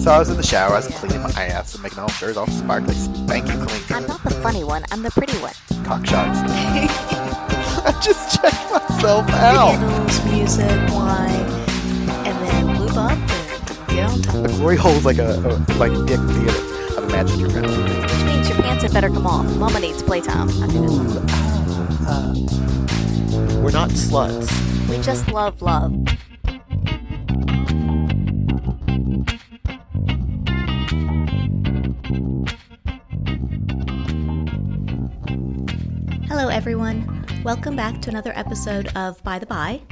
So I was in the shower, I was cleaning my ass and making all sure it's all sparkly, spanky clean. I'm not the funny one, I'm the pretty one. Cock shots. I just checked myself out. Candles, music, wine, and then lube up and get on top. The glory hole's like a, a like dick theater. I've imagined your family. Which means your pants had better come off. Mama needs playtime. I do this. Uh, we're not sluts. We just love love. Hello, everyone. Welcome back to another episode of By the By.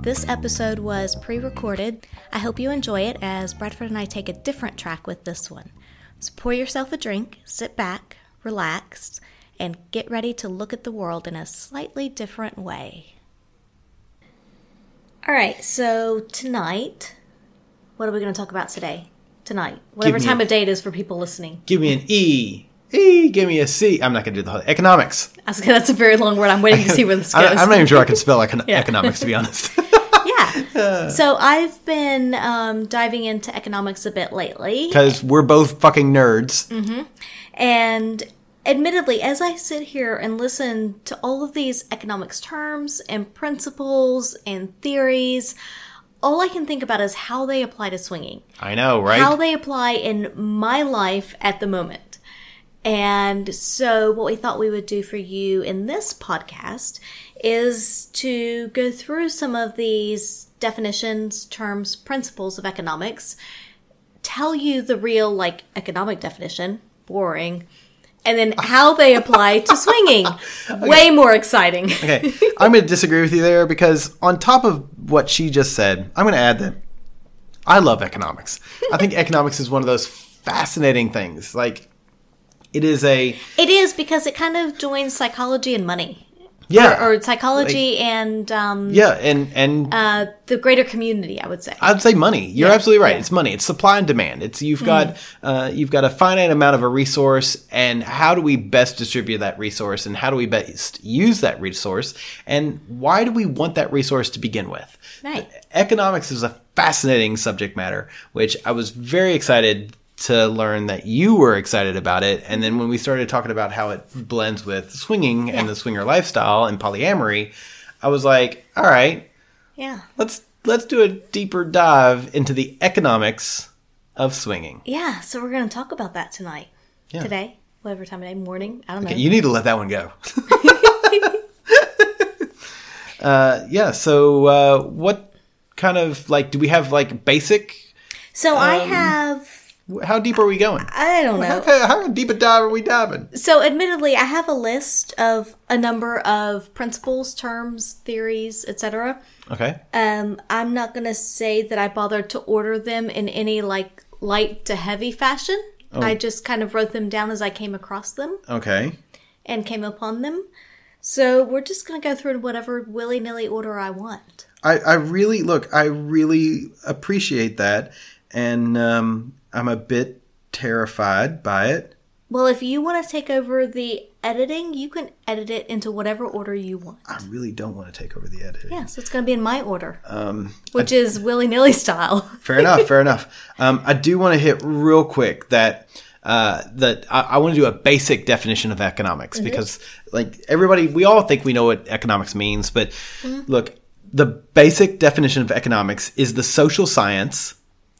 This episode was pre recorded. I hope you enjoy it as Bradford and I take a different track with this one. So pour yourself a drink, sit back, relax, and get ready to look at the world in a slightly different way. All right, so tonight, what are we going to talk about today? Tonight, whatever time a- of day it is for people listening. Give me an E. E. Give me a C. I'm not going to do the whole economics. That's a very long word. I'm waiting to see where this I, goes. I'm not even sure I can spell econ- Yeah. economics, to be honest. yeah. So I've been um, diving into economics a bit lately, Because we're both fucking nerds. Mm. and admittedly, as I sit here and listen to all of these economics terms and principles and theories, all I can think about is how they apply to swinging. I know, right? how they apply in my life at the moment. And so, what we thought we would do for you in this podcast is to go through some of these definitions, terms, principles of economics, tell you the real, like, economic definition, boring, and then how they apply to swinging. Way more exciting. okay, I'm going to disagree with you there because on top of what she just said, I'm going to add that I love economics. I think economics is one of those fascinating things. Like, it is a It is because it kind of joins psychology and money. yeah, Or, or psychology and um, yeah, and and uh, the greater community, I would say. I'd say money. You're Yeah, absolutely right. yeah. It's money. It's supply and demand. It's you've got uh, you've got a finite amount of a resource, and how do we best distribute that resource, and how do we best use that resource, and why do we want that resource to begin with? Right. Economics is a fascinating subject matter, which I was very excited to learn that you were excited about it. And then when we started talking about how it blends with swinging and the swinger lifestyle and polyamory, I was like, all right, yeah. let's let's do a deeper dive into the economics of swinging. Yeah, so we're going to talk about that tonight. Yeah. Today, whatever time of day, morning, I don't know. You need to let that one go. uh, yeah. So, uh, what kind of like do we have like basic? so I Um, have, How deep are we going? I don't know. How, how deep a dive are we diving? So, admittedly, I have a list of a number of principles, terms, theories, etc. Okay. Um, I'm not going to say that I bothered to order them in any like light to heavy fashion. Oh. I just kind of wrote them down as I came across them. Okay. and came upon them. So we're just going to go through in whatever willy nilly order I want. I, I really look. I really appreciate that, and um, I'm a bit terrified by it. Well, if you want to take over the editing, you can edit it into whatever order you want. I really don't want to take over the editing. Yeah, so it's going to be in my order, Um, which is willy nilly style. Fair enough. Fair enough. Um, I do want to hit real quick that uh, that I, I want to do a basic definition of economics because, like everybody, we all think we know what economics means, but look, the basic definition of economics is the social science.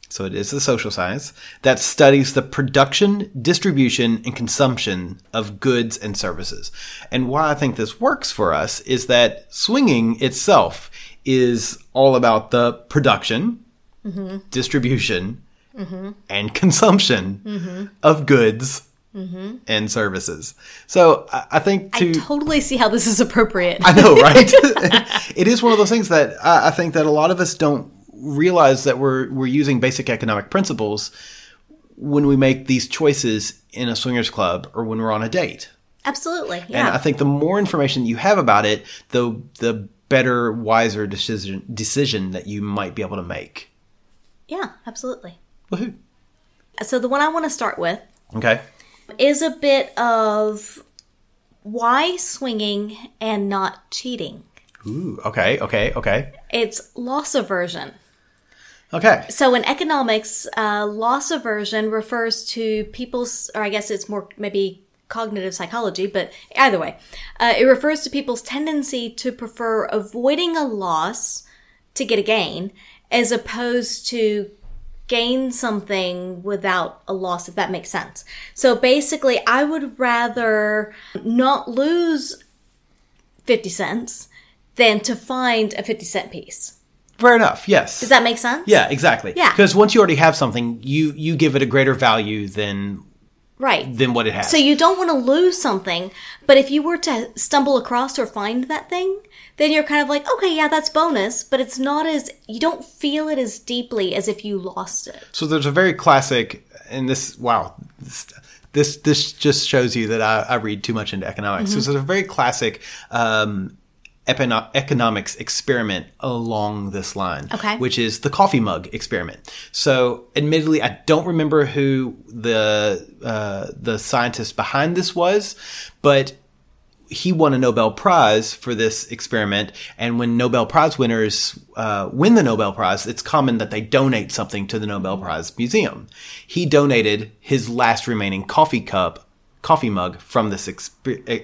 So it is the social science that studies the production, distribution, and consumption of goods and services. And why I think this works for us is that swinging itself is all about the production, distribution, and consumption of goods and services. So I, think to I totally see how this is appropriate. I know, right? it is one of those things that I think that a lot of us don't realize that we're we're using basic economic principles when we make these choices in a swingers club or when we're on a date. Absolutely. Yeah. And I think the more information you have about it, the the better, wiser decision decision that you might be able to make. yeah, absolutely. Woohoo! So the one I want to start with Okay. is a bit of why swinging and not cheating. Ooh. Okay. Okay. Okay. It's loss aversion. Okay. So in economics, uh, loss aversion refers to people's, or I guess it's more maybe cognitive psychology, but either way, uh, it refers to people's tendency to prefer avoiding a loss to get a gain as opposed to gain something without a loss, if that makes sense. So basically, I would rather not lose 50 cents than to find a 50 cent piece. Fair enough. Yes. Does that make sense? Yeah. Exactly. Yeah. Because once you already have something, you you give it a greater value than Right. than what it has. So you don't want to lose something, but if you were to stumble across or find that thing, then you're kind of like, okay, yeah, that's bonus, but it's not as you don't feel it as deeply as if you lost it. So there's a very classic, and this wow, this this, this just shows you that I, I read too much into economics. Mm-hmm. So there's a very classic um, econo- economics experiment along this line, Okay. which is the coffee mug experiment. So admittedly, I don't remember who the uh, the scientist behind this was, but he won a Nobel Prize for this experiment. And when Nobel Prize winners uh, win the Nobel Prize, it's common that they donate something to the Nobel Prize Museum. He donated his last remaining coffee cup, coffee mug from this exper- e-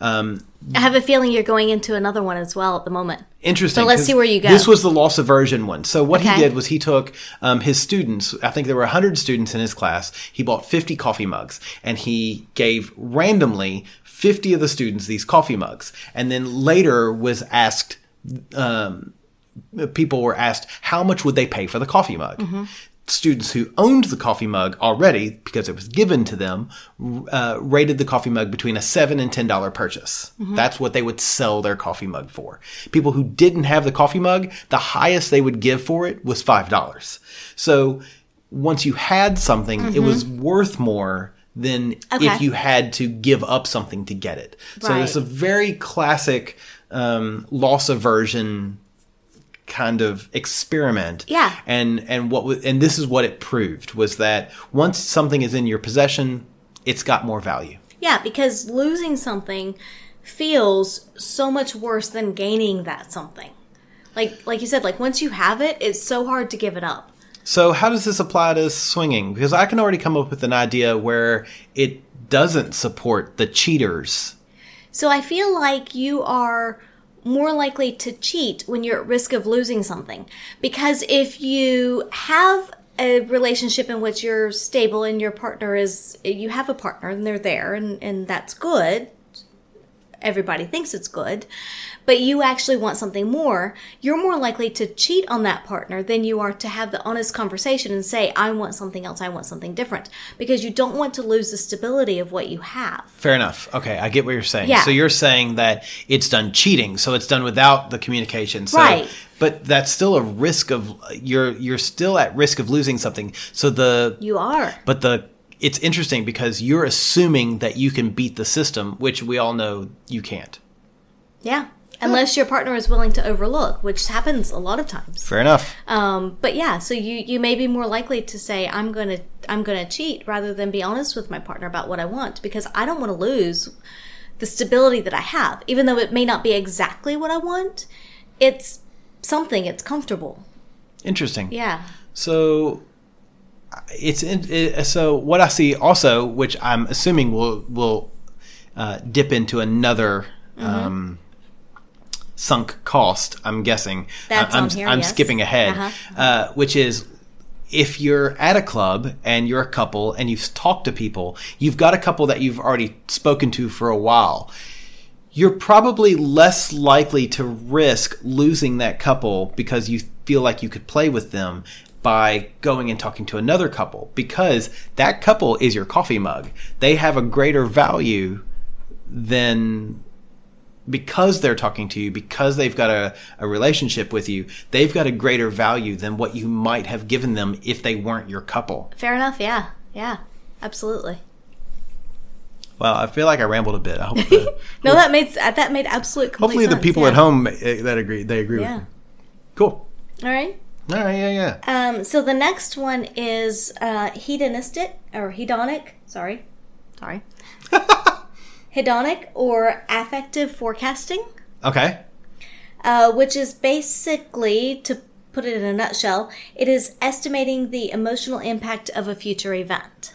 experiment. I have a feeling you're going into another one as well at the moment. Interesting. So let's see where you go. This was the loss aversion one. So what Okay. he did was he took um, his students. I think there were hundred students in his class. He bought fifty coffee mugs, and he gave randomly fifty of the students these coffee mugs, and then later was asked. Um, people were asked how much would they pay for the coffee mug. Mm-hmm. Students who owned the coffee mug already, because it was given to them, uh, rated the coffee mug between a seven and ten dollar purchase. Mm-hmm. That's what they would sell their coffee mug for. People who didn't have the coffee mug, the highest they would give for it was five dollars. So once you had something, it was worth more than Mm-hmm. Okay. if you had to give up something to get it. So it's a very classic um, loss aversion kind of experiment. Yeah. And and what was, and this is what it proved was that once something is in your possession, it's got more value. Yeah, because losing something feels so much worse than gaining that something. Like like you said, like once you have it, it's so hard to give it up. So how does this apply to swinging? Because I can already come up with an idea where it doesn't support the cheaters. So I feel like you are more likely to cheat when you're at risk of losing something. Because if you have a relationship in which you're stable and your partner is, you have a partner and they're there and, and that's good. Everybody thinks it's good, but you actually want something more. You're more likely to cheat on that partner than you are to have the honest conversation and say, I want something else, I want something different. Because you don't want to lose the stability of what you have. Fair enough. Okay, I get what you're saying. Yeah. So you're saying that it's done cheating, so it's done without the communication. So, Right. But that's still a risk of you're you're still at risk of losing something. So the You are. but the it's interesting because you're assuming that you can beat the system, which we all know you can't. Yeah. Unless your partner is willing to overlook, which happens a lot of times. Fair enough. Um, but yeah, so you, you may be more likely to say, I'm gonna I'm gonna cheat rather than be honest with my partner about what I want because I don't want to lose the stability that I have. Even though it may not be exactly what I want, it's something, it's comfortable. Interesting. Yeah. So it's in, it, so what I see also, which I'm assuming will will uh, dip into another Mm-hmm. um, sunk cost. I'm guessing. That's I'm, on here, I'm yes. skipping ahead, Uh-huh. uh, which is. If you're at a club and you're a couple and you've talked to people, you've got a couple that you've already spoken to for a while you're probably less likely to risk losing that couple because you feel like you could play with them by going and talking to another couple because that couple is your coffee mug. They have a greater value than because they're talking to you, because they've got a, a relationship with you, they've got a greater value than what you might have given them if they weren't your couple. Fair enough. Yeah. Yeah. Absolutely. Well, I feel like I rambled a bit. I hope the, No, that made that made absolute. hopefully the people yeah. at home eh, that agree they agree Yeah. with me. Cool. All right. All right. Yeah. Yeah. Um, so the next one is uh, hedonistic or hedonic. Sorry, sorry. Hedonic or affective forecasting, Okay. uh, which is basically, to put it in a nutshell, it is estimating the emotional impact of a future event.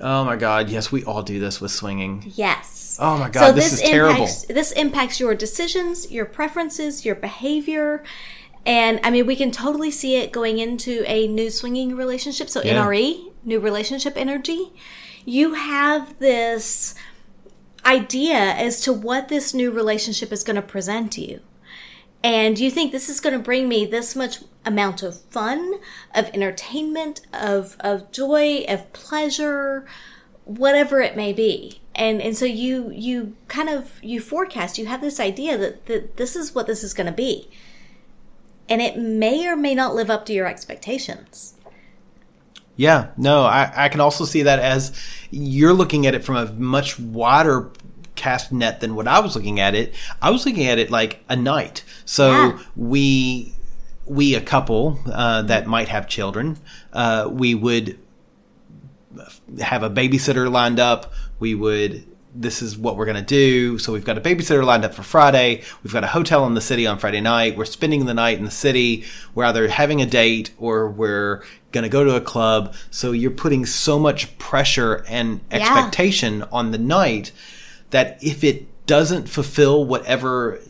Oh my God. Yes, we all do this with swinging. Yes. Oh my God, So this is terrible. This impacts your decisions, your preferences, your behavior. And I mean, we can totally see it going into a new swinging relationship. So, Yeah. NRE, new relationship energy. You have this idea as to what this new relationship is going to present to you. And you think this is going to bring me this much amount of fun, of entertainment, of, of joy, of pleasure, whatever it may be. And, and so you, you kind of, you forecast, you have this idea that, that this is what this is going to be. And it may or may not live up to your expectations. Yeah, no, I, I can also see that as you're looking at it from a much wider cast net than what I was looking at it. I was looking at it like a night. So Yeah. we we a couple uh, that might have children, uh, we would have a babysitter lined up. We would this is what we're going to do. So we've got a babysitter lined up for Friday. We've got a hotel in the city on Friday night. We're spending the night in the city. We're either having a date or we're going to go to a club. So you're putting so much pressure and expectation on the night that if it doesn't fulfill whatever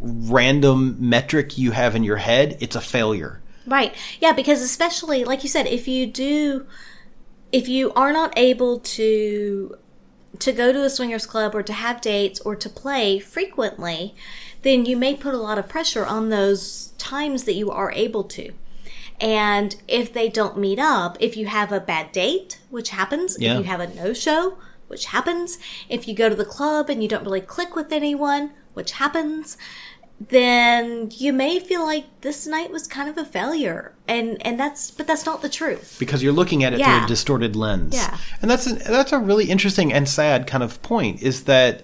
random metric you have in your head, it's a failure. Right. Yeah, because especially like you said, if you do if you are not able to to go to a swingers club or to have dates or to play frequently, then you may put a lot of pressure on those times that you are able to. And if they don't meet up, if you have a bad date, which happens, Yeah. if you have a no show, which happens, if you go to the club and you don't really click with anyone, which happens, then you may feel like this night was kind of a failure. And and that's but that's not the truth. because you're looking at it through a distorted lens. Yeah. And that's a, that's a really interesting and sad kind of point is that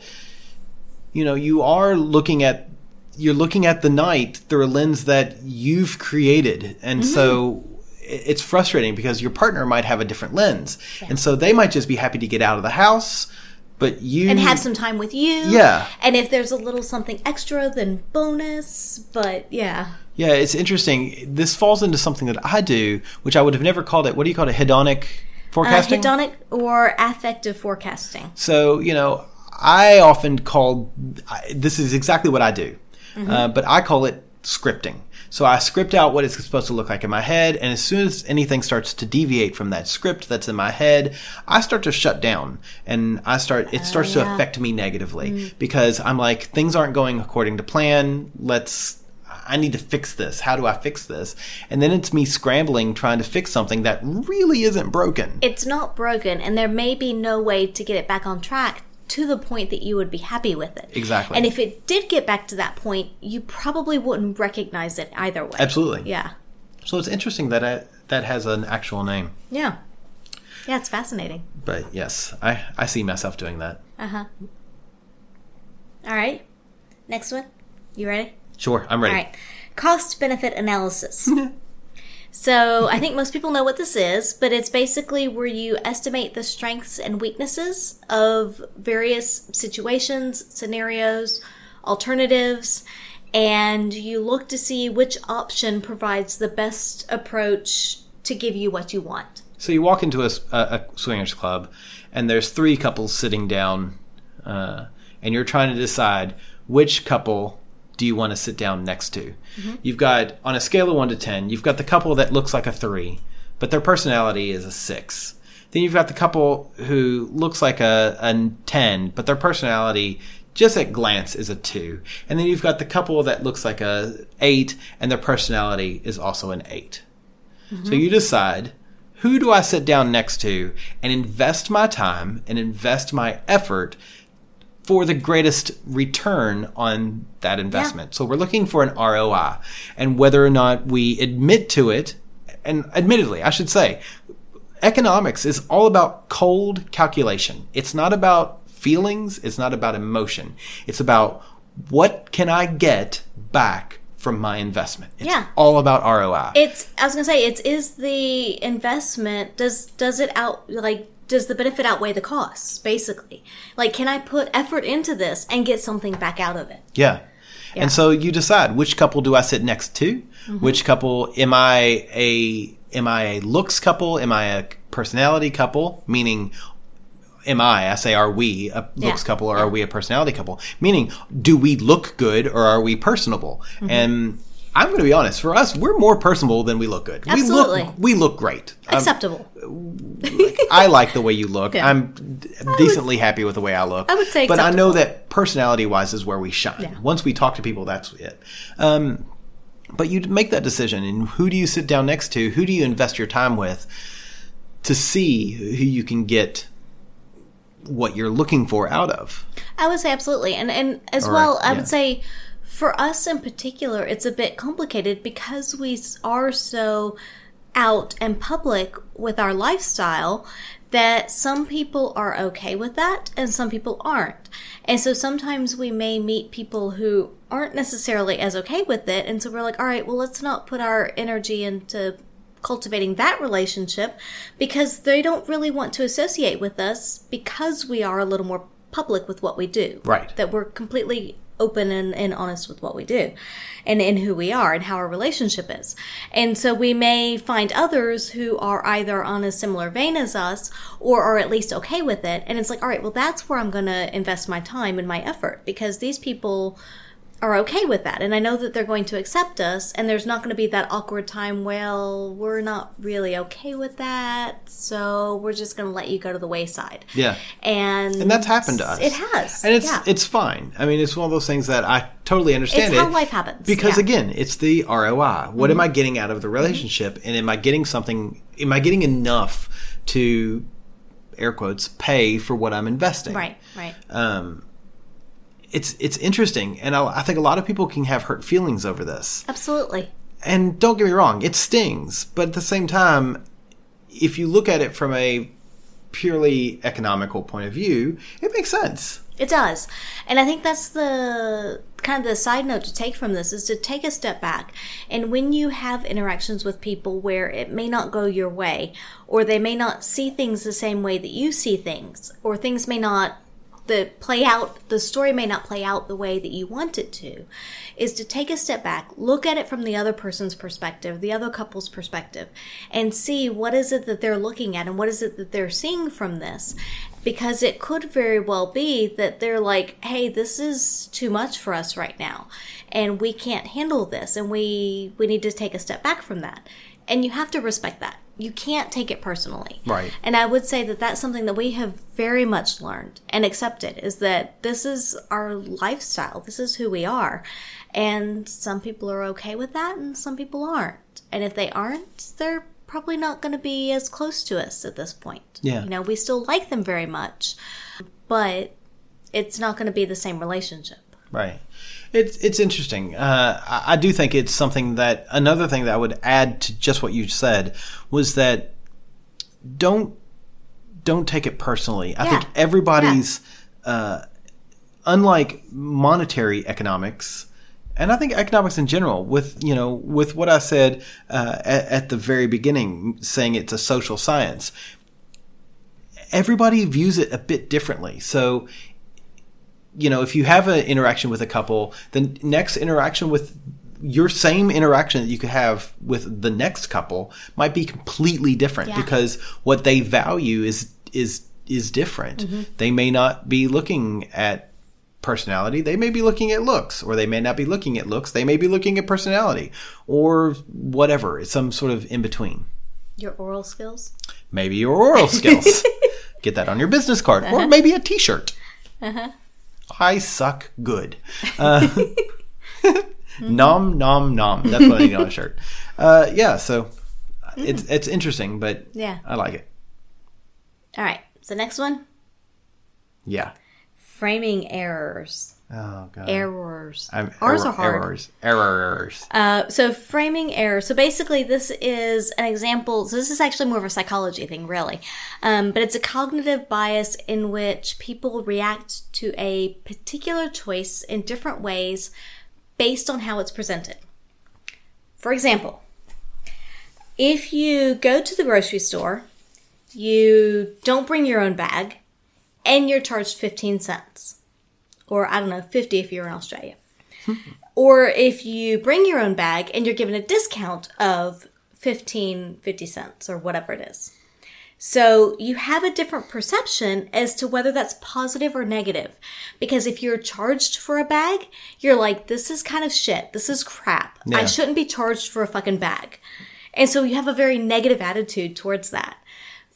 you know, you are looking at you're looking at the night through a lens that you've created. And Mm-hmm. so it's frustrating because your partner might have a different lens. And so they might just be happy to get out of the house, but you And have some time with you. Yeah. And if there's a little something extra, then bonus. But yeah. Yeah, it's interesting. This falls into something that I do, which I would have never called it. What do you call it? Hedonic Uh, forecasting? hedonic or affective forecasting. So, you know, I often call this is exactly what I do, uh, but I call it scripting. So I script out what it's supposed to look like in my head, and as soon as anything starts to deviate from that script that's in my head, I start to shut down, and I start it oh, starts to yeah. affect me negatively mm. because I'm like things aren't going according to plan. Let's I need to fix this. How do I fix this? And then it's me scrambling trying to fix something that really isn't broken. It's not broken, and there may be no way to get it back on track to the point that you would be happy with it. Exactly. And if it did get back to that point, you probably wouldn't recognize it either way. Absolutely. Yeah. So it's interesting that I, that has an actual name. Yeah. Yeah, it's fascinating. But yes, I, I see myself doing that. Uh huh. All right. Next one. You ready? Sure, I'm ready. All right. Cost benefit analysis. so I think most people know what this is, but it's basically where you estimate the strengths and weaknesses of various situations, scenarios, alternatives, and you look to see which option provides the best approach to give you what you want. So you walk into a swingers club, and there's three couples sitting down, uh, and you're trying to decide which couple do you want to sit down next to. Mm-hmm. You've got on a scale of one to ten, you've got the couple that looks like a three, but their personality is a six. Then you've got the couple who looks like a, a ten, but their personality just at glance is a two. And then you've got the couple that looks like a eight, and their personality is also an 8 mm-hmm. So you decide who do I sit down next to and invest my time and invest my effort for the greatest return on that investment. So we're looking for an ROI and whether or not we admit to it. And admittedly, I should say, economics is all about cold calculation. It's not about feelings. It's not about emotion. It's about what can I get back from my investment. It's Yeah. all about ROI. It's I was gonna say it's is the investment does does it out like does the benefit outweigh the costs basically like can I put effort into this and get something back out of it Yeah. Yeah. And so you decide which couple do I sit next to? Mm-hmm. Which couple am I a am I a looks couple? Am I a personality couple? Meaning am I, I say are we a looks Yeah. couple or are we a personality couple? Meaning do we look good or are we personable? Mm-hmm. And I'm going to be honest, for us, we're more personable than we look good. Absolutely. We look we look great. Um, acceptable I like the way you look. Yeah. I'm d- decently happy with the way I look. I would say but I know that personality wise is where we shine. Yeah. Once we talk to people, that's it. Um, but you make that decision, and who do you sit down next to? Who do you invest your time with to see who you can get what you're looking for out of? I would say absolutely, and and as All well, I yeah. would say for us in particular, it's a bit complicated because we are so out and public with our lifestyle that some people are okay with that and some people aren't. And so sometimes we may meet people who aren't necessarily as okay with it, and so we're like, all right, well, let's not put our energy into cultivating that relationship because they don't really want to associate with us because we are a little more public with what we do. Right. That we're completely open and, and honest with what we do and in who we are and how our relationship is. And so we may find others who are either on a similar vein as us or are at least okay with it. And it's like, all right, well, that's where I'm going to invest my time and my effort because these people are okay with that. And I know that they're going to accept us, and there's not going to be that awkward time, well, we're not really okay with that, so we're just going to let you go to the wayside. Yeah. And, And that's happened to us. It has. And it's yeah. it's fine. I mean, it's one of those things that I totally understand. It's how life happens, Because yeah. Mm-hmm. again, it's the ROI. What am I getting out of the relationship? And am I getting something? Am I getting enough to air quotes pay for what I'm investing? right, right. Um, it's it's interesting, and I, I think a lot of people can have hurt feelings over this. Absolutely. And don't get me wrong, it stings. But at the same time, if you look at it from a purely economical point of view, it makes sense. It does. And I think that's the kind of the side note to take from this is to take a step back. And when you have interactions with people where it may not go your way, or they may not see things the same way that you see things, or things may not the play out the story may not play out the way that you want it to is to take a step back look at it from the other person's perspective the other couple's perspective and see what is it that they're looking at and what is it that they're seeing from this. Because it could very well be that they're like hey this is too much for us right now and we can't handle this and we we need to take a step back from that. And you have to respect that you can't take it personally Right. and I would say that that's something that we have very much learned and accepted is that this is our lifestyle. This is who we are. And some people are okay with that and some people aren't. And if they aren't, they're probably not going to be as close to us at this point. Yeah. You know, we still like them very much, but it's not going to be the same relationship. Right. It's it's interesting. Uh, I, I do think it's something that another thing that I would add to just what you said was that don't don't take it personally. I Yeah. think everybody's uh, unlike monetary economics. And I think economics in general, with you know, with what I said uh, at, at the very beginning, saying it's a social science, everybody views it a bit differently. So you know, if you have an interaction with a couple, the next interaction with your same interaction that you could have with the next couple might be completely different Yeah. because what they value is is is different. Mm-hmm. They may not be looking at personality, they may be looking at looks, or they may not be looking at looks, they may be looking at personality, or whatever. It's some sort of in between. Your oral skills? Maybe your oral skills. Get that on your business card, or maybe a T-shirt. I suck good. Uh, nom nom nom. That's what I need on a shirt. Uh, yeah, so it's it's interesting, but Yeah. I like it. All right. So next one, Yeah, Framing errors. Oh god. Errors. I'm- Ours error- are hard. Errors. Errors. Uh, so framing error. So basically, this is an example. So this is actually more of a psychology thing, really. Um, but it's a cognitive bias in which people react to a particular choice in different ways based on how it's presented. For example, if you go to the grocery store, you don't bring your own bag, and you're charged 15 cents. Or I don't know, 50 if you're in Australia. Or if you bring your own bag and you're given a discount of 15, 50 cents or whatever it is. So you have a different perception as to whether that's positive or negative. Because if you're charged for a bag, you're like, this is kind of shit. This is crap. I shouldn't be charged for a fucking bag. And so you have a very negative attitude towards that.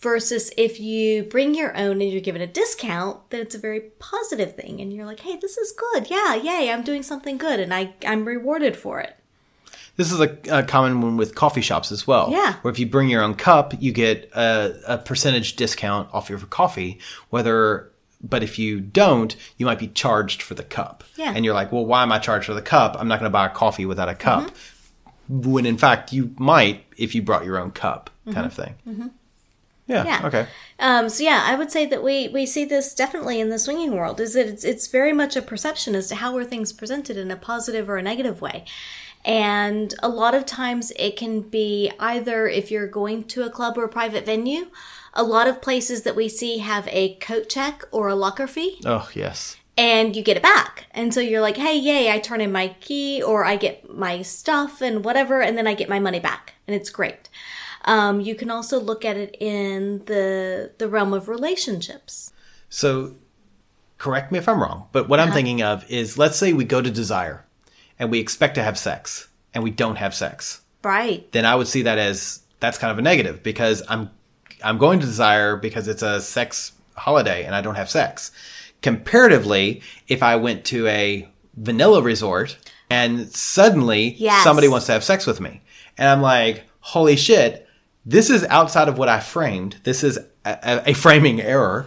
Versus if you bring your own and you're given a discount, then it's a very positive thing. And you're like, hey, this is good. Yeah, yay, I'm doing something good and I, I'm rewarded for it. This is a, a common one with coffee shops as well. Yeah. Where if you bring your own cup, you get a, a percentage discount off your coffee. Whether, but if you don't, you might be charged for the cup. Yeah. And you're like, well, why am I charged for the cup? I'm not going to buy a coffee without a cup. Mm-hmm. When in fact, you might if you brought your own cup, kind of thing. Mm-hmm. Yeah. Yeah. Okay. Um, so yeah, I would say that we we see this definitely in the swinging world. Is that it's it's very much a perception as to how are things presented in a positive or a negative way, and a lot of times it can be either if you're going to a club or a private venue. A lot of places that we see have a coat check or a locker fee, Oh yes. and you get it back. And so you're like, hey, yay, I turn in my key or I get my stuff and whatever, and then I get my money back. And it's great. Um, you can also look at it in the the realm of relationships. So, correct me if I'm wrong, but what I'm thinking of is let's say we go to Desire and we expect to have sex and we don't have sex. Right. Then I would see that as that's kind of a negative because I'm I'm going to Desire because it's a sex holiday and I don't have sex. Comparatively, if I went to a vanilla resort and suddenly Yes. somebody wants to have sex with me and I'm like, "Holy shit, this is outside of what I framed. This is a, a framing error."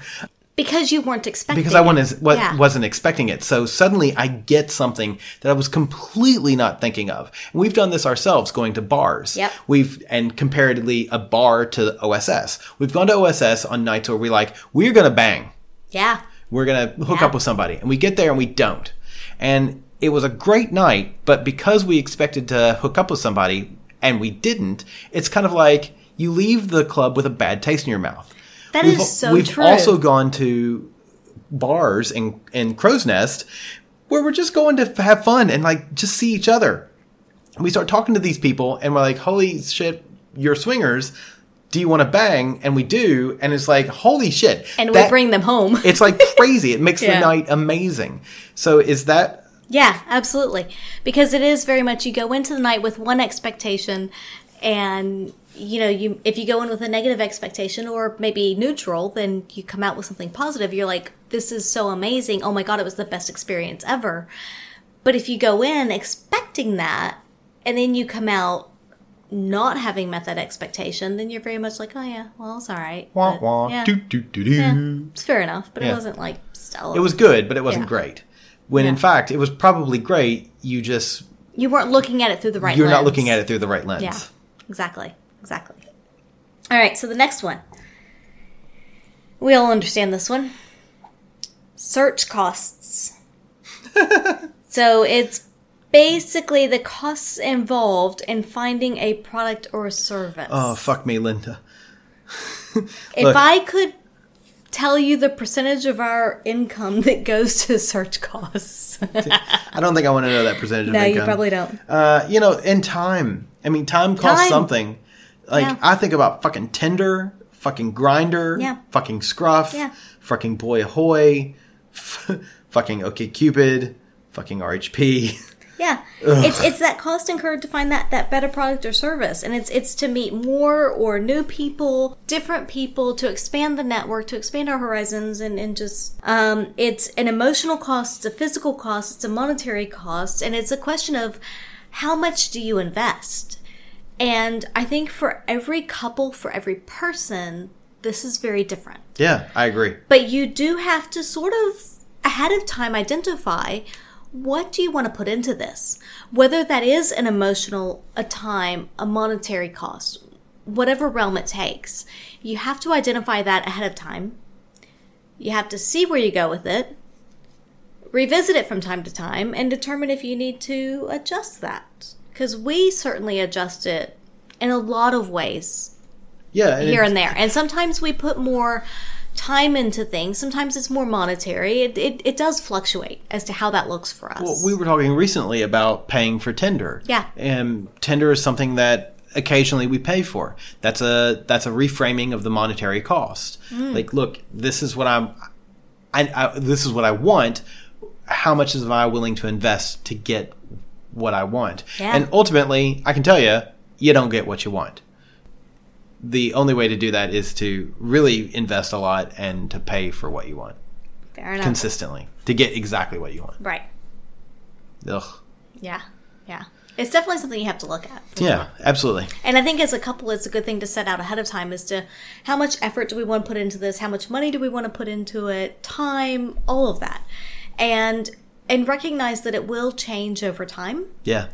Because you weren't expecting because I it. wasn't, wa- Yeah. wasn't expecting it. So suddenly I get something that I was completely not thinking of. And we've done this ourselves going to bars. Yep. We've, and comparatively a bar to OSS. We've gone to OSS on nights where we're like, we're going to bang. Yeah. We're going to hook Yeah. up with somebody. And we get there and we don't. And it was a great night, but because we expected to hook up with somebody and we didn't, it's kind of like you leave the club with a bad taste in your mouth. That We've- is so We've true. also gone to bars in in Crow's Nest where we're just going to have fun and like just see each other. We start talking to these people and we're like, "Holy shit, you're swingers." Do you want to bang? And we do, and it's like, holy shit! And That- we bring them home. It's like crazy. It makes Yeah. the night amazing. So is that Yeah, absolutely. Because it is very much you go into the night with one expectation and you know, you if you go in with a negative expectation or maybe neutral, then you come out with something positive. You're like, this is so amazing. Oh my god, it was the best experience ever. But if you go in expecting that and then you come out not having met that expectation, then you're very much like, oh yeah, well, it's all right. wah But, wah yeah, doo doo doo doo? yeah, it's fair enough, but Yeah. it wasn't like stellar. It was good, but it wasn't Yeah. great. When in fact, it was probably great. You just you weren't looking at it through the right lens. you're lens. not looking at it through the right lens. Yeah, exactly. Exactly. All right, so the next one. We all understand this one. Search costs. so it's basically the costs involved in finding a product or a service. Oh fuck me, Linda. if. I could tell you the percentage of our income that goes to search costs. I don't think I want to know that percentage. no, of you income. probably don't. Uh, you know, in time. I mean, time costs Time. something. Like Yeah. I think about fucking Tinder, fucking Grindr, Yeah. fucking Scruff, Yeah. fucking Boy Ahoy, f- fucking OK Cupid, fucking RHP. Yeah, it's it's that cost incurred to find that that better product or service, and it's it's to meet more or new people, different people, to expand the network, to expand our horizons, and and just um, it's an emotional cost, it's a physical cost, it's a monetary cost, and it's a question of how much do you invest. And I think for every couple, for every person, this is very different. yeah, I agree. But you do have to sort of ahead of time identify what do you want to put into this? Whether that is an emotional, a time, a monetary cost, whatever realm it takes, you have to identify that ahead of time. You have to see where you go with it, revisit it from time to time, and determine if you need to adjust that. Because we certainly adjust it in a lot of ways Yeah, here and there. And sometimes we put more time into things. Sometimes it's more monetary. It, it, it does fluctuate as to how that looks for us. Well, we were talking recently about paying for Tinder. Yeah. And Tinder is something that occasionally we pay for. That's a that's a reframing of the monetary cost. Mm. Like, look, this is what I'm I, I this is what I want. How much am I willing to invest to get what I want? Yeah. And ultimately, I can tell you, you don't get what you want. The only way to do that is to really invest a lot and to pay for what you want Fair enough. consistently to get exactly what you want. right. Ugh. Yeah. Yeah. It's definitely something you have to look at. Yeah, sure. absolutely. And I think as a couple, it's a good thing to set out ahead of time as to how much effort do we want to put into this? How much money do we want to put into it? Time, all of that. And, and recognize that it will change over time, Yeah.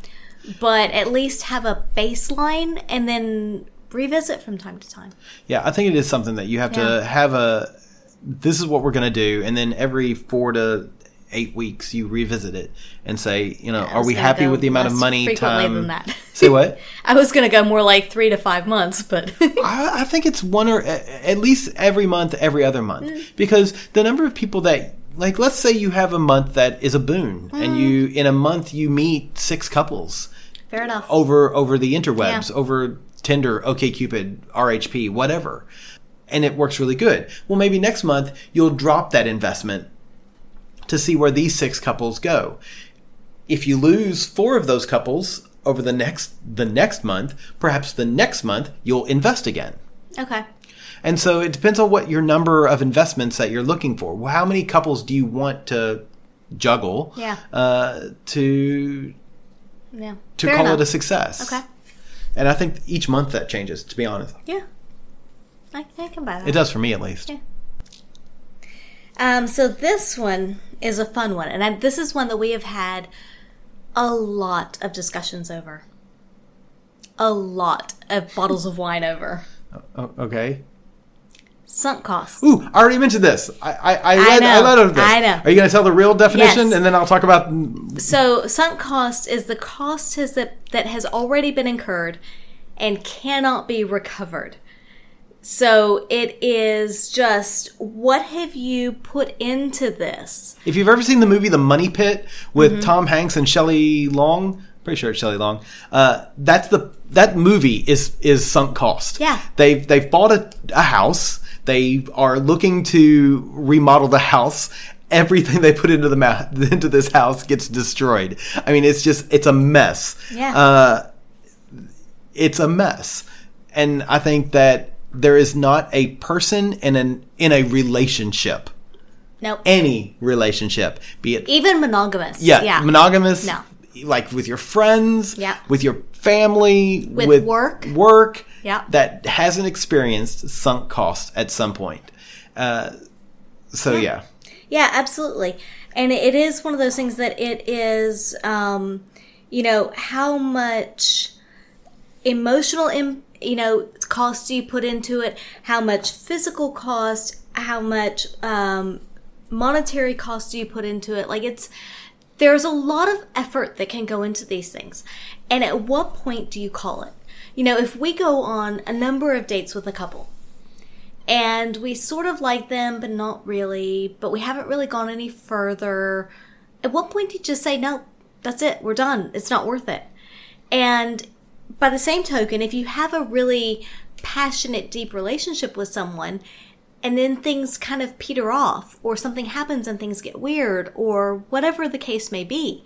but at least have a baseline and then revisit from time to time. Yeah, I think it is something that you have Yeah. to have a this is what we're going to do and then every 4 to 8 weeks you revisit it and say, you know, I are we happy with the amount of money time than that. Say what? I was going to go more like three to five months, but I, I think it's one or at least every month, every other month, Mm. because the number of people that like, let's say you have a month that is a boon, Mm. and you in a month you meet six couples fair enough. over over the interwebs, Yeah. over Tinder, OkCupid, RHP, whatever, and it works really good. Well, maybe next month you'll drop that investment to see where these six couples go. If you lose four of those couples over the next the next month, perhaps the next month you'll invest again. Okay. And so it depends on what your number of investments that you're looking for. How many couples do you want to juggle Yeah. uh, to Yeah. to Fair call enough. it a success? Okay. And I think each month that changes. To be honest, Yeah. I, I can buy that. it does for me at least. Yeah. Um, so this one is a fun one, and I, this is one that we have had a lot of discussions over. A lot of bottles of wine over. Okay. Sunk cost. Ooh, I already mentioned this. I I, I I led I, know. led of this. I know. Are you going to tell the real definition, Yes. and then I'll talk about? So sunk cost is the cost has that that has already been incurred and cannot be recovered. So it is just what have you put into this? If you've ever seen the movie The Money Pit with Mm-hmm. Tom Hanks and Shelley Long, pretty sure it's Shelley Long. Uh, that's the that movie is is sunk cost. Yeah. they've they've bought a, a house. They are looking to remodel the house. Everything they put into the ma- into this house gets destroyed. I mean, it's just it's a mess. Yeah. Uh, it's a mess, and I think that there is not a person in an in a relationship Nope. any relationship, be it Even monogamous. yeah, Yeah. monogamous, No. Like with your friends, Yeah. with your family, With work. work, Yeah. that hasn't experienced sunk cost at some point. Uh, so yeah. Yeah, absolutely. And it is one of those things that it is, um, you know, how much emotional, Im- you know, cost do you put into it? How much physical cost? How much um, monetary cost do you put into it? Like it's there's a lot of effort that can go into these things. And at what point do you call it? You know, if we go on a number of dates with a couple and we sort of like them, but not really, but we haven't really gone any further. At what point do you just say, no, that's it, we're done, it's not worth it? And by the same token, if you have a really passionate, deep relationship with someone, and then things kind of peter off, or something happens and things get weird, or whatever the case may be,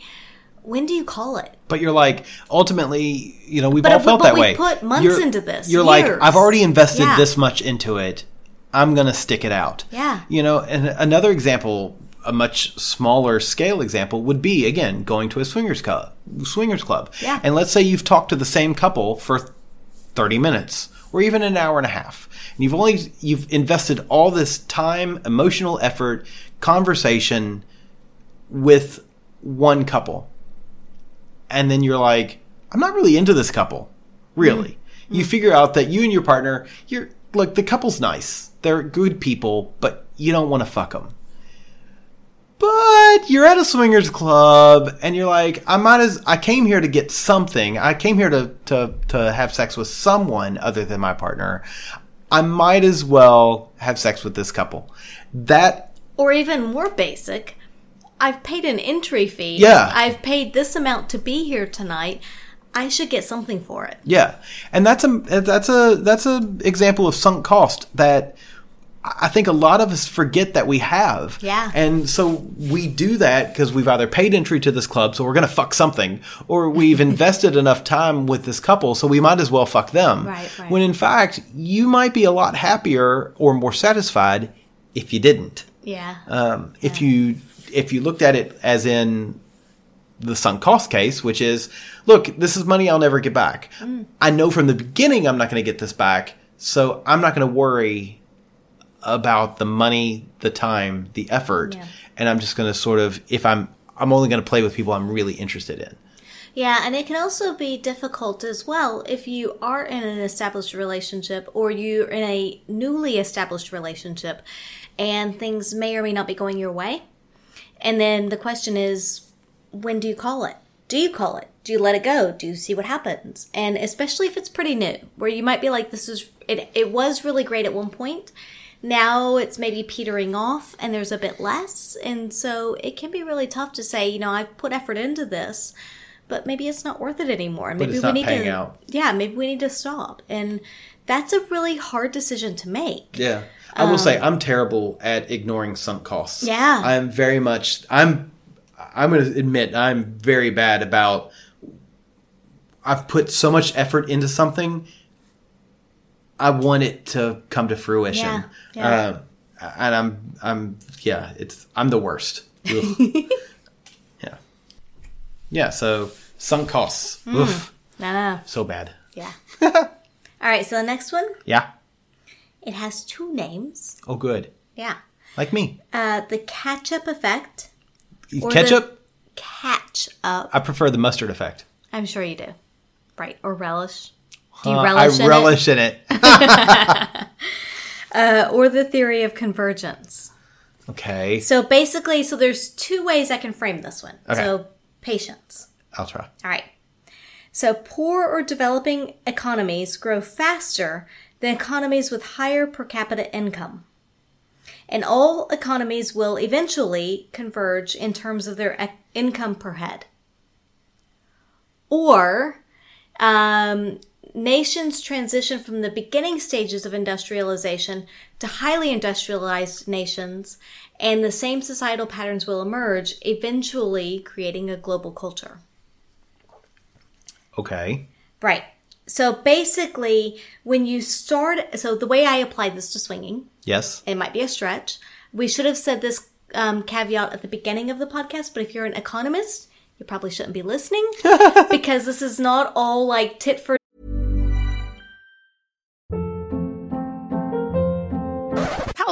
when do you call it? But you're like, ultimately, you know, we've But all felt but that we way. put months You're- into this, You're like. I've already invested Yeah. this much into it. I'm going to stick it out. Yeah. You know, and another example, a much smaller scale example, would be again going to a swingers club. Swingers club. Yeah. And let's say you've talked to the same couple for 30 minutes or even an hour and a half. And you've only you've invested all this time, emotional effort, conversation with one couple. And then you're like, I'm not really into this couple. Really. Mm-hmm. You mm-hmm. figure out that you and your partner, you're look, the couple's nice. They're good people, but you don't want to fuck them. But you're at a swingers club and you're like, I might as I came here to get something. I came here to to to have sex with someone other than my partner. I might as well have sex with this couple. That Or even more basic, I've paid an entry fee. Yeah. I've paid this amount to be here tonight. I should get something for it. Yeah, and that's a that's a that's a example of sunk cost that I think a lot of us forget that we have. Yeah. and so we do that because we've either paid entry to this club, so we're gonna fuck something, or we've invested enough time with this couple, so we might as well fuck them. Right, right. When in fact, you might be a lot happier or more satisfied if you didn't. Yeah. Um, If you if you looked at it as in the sunk cost case, which is, look, this is money I'll never get back. I know from the beginning I'm not going to get this back, so I'm not going to worry about the money, the time, the effort, Yeah. and I'm just going to sort of if I'm I'm only going to play with people I'm really interested in. Yeah, and it can also be difficult as well if you are in an established relationship or you're in a newly established relationship and things may or may not be going your way. And then the question is, when do you call it? Do you call it? Do you let it go? Do you see what happens? And especially if it's pretty new, where you might be like, this is, it, it was really great at one point. Now it's maybe petering off and there's a bit less. And so it can be really tough to say, you know, I've put effort into this, but maybe it's not worth it anymore. Maybe it's we need paying to, out. yeah, maybe we need to stop. And that's a really hard decision to make. Yeah. I will say um, I'm terrible at ignoring sunk costs. Yeah. I'm very much I'm I'm going to admit I'm very bad about I've put so much effort into something I want it to come to fruition. Yeah, yeah. Um, and I'm I'm yeah, it's I'm the worst. Yeah. Yeah, so sunk costs. Hmm. Oof. No, no, So bad. yeah. All right, so the next one, Yeah. it has two names. Oh good. Yeah. Like me. Uh, the ketchup effect. Ketchup? Catch up. I prefer the mustard effect. I'm sure you do. Right. Or relish. Do you relish I in relish in it. it? Uh, or the theory of convergence. Okay. So basically, so there's two ways I can frame this one. Okay. So patience. I'll try. All right. So poor or developing economies grow faster than economies with higher per capita income. And all economies will eventually converge in terms of their income per head. Or um, nations transition from the beginning stages of industrialization to highly industrialized nations, and the same societal patterns will emerge, eventually creating a global culture. Okay. Right. So basically, when you start, so the way I applied this to swinging, Yes. it might be a stretch. We should have said this um, caveat at the beginning of the podcast, but if you're an economist, you probably shouldn't be listening because this is not all like tit for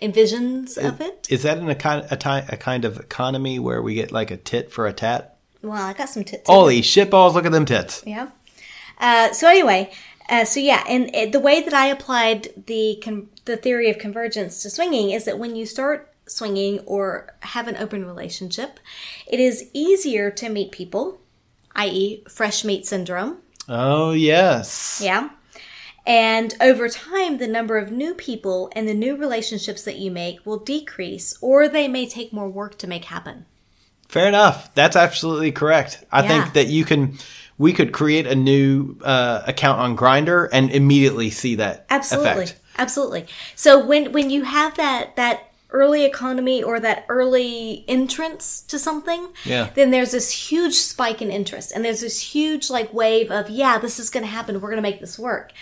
envisions of it. Is that in a kind a, kind of economy where we get like a tit for a tat? Well, I got some tits. Holy shitballs! Look at them tits. Yeah. Uh, so anyway, uh, so yeah, and it, the way that I applied the con- the theory of convergence to swinging is that when you start swinging or have an open relationship, it is easier to meet people, i.e., fresh meat syndrome. Oh yes. Yeah. And over time, the number of new people and the new relationships that you make will decrease, or they may take more work to make happen. Fair enough. That's absolutely correct. I Yeah. think that you can. We could create a new uh, account on Grindr and immediately see that Absolutely. effect. Absolutely. So when when you have that that early economy or that early entrance to something, Yeah. then there's this huge spike in interest and there's this huge like wave of yeah, this is going to happen. We're going to make this work.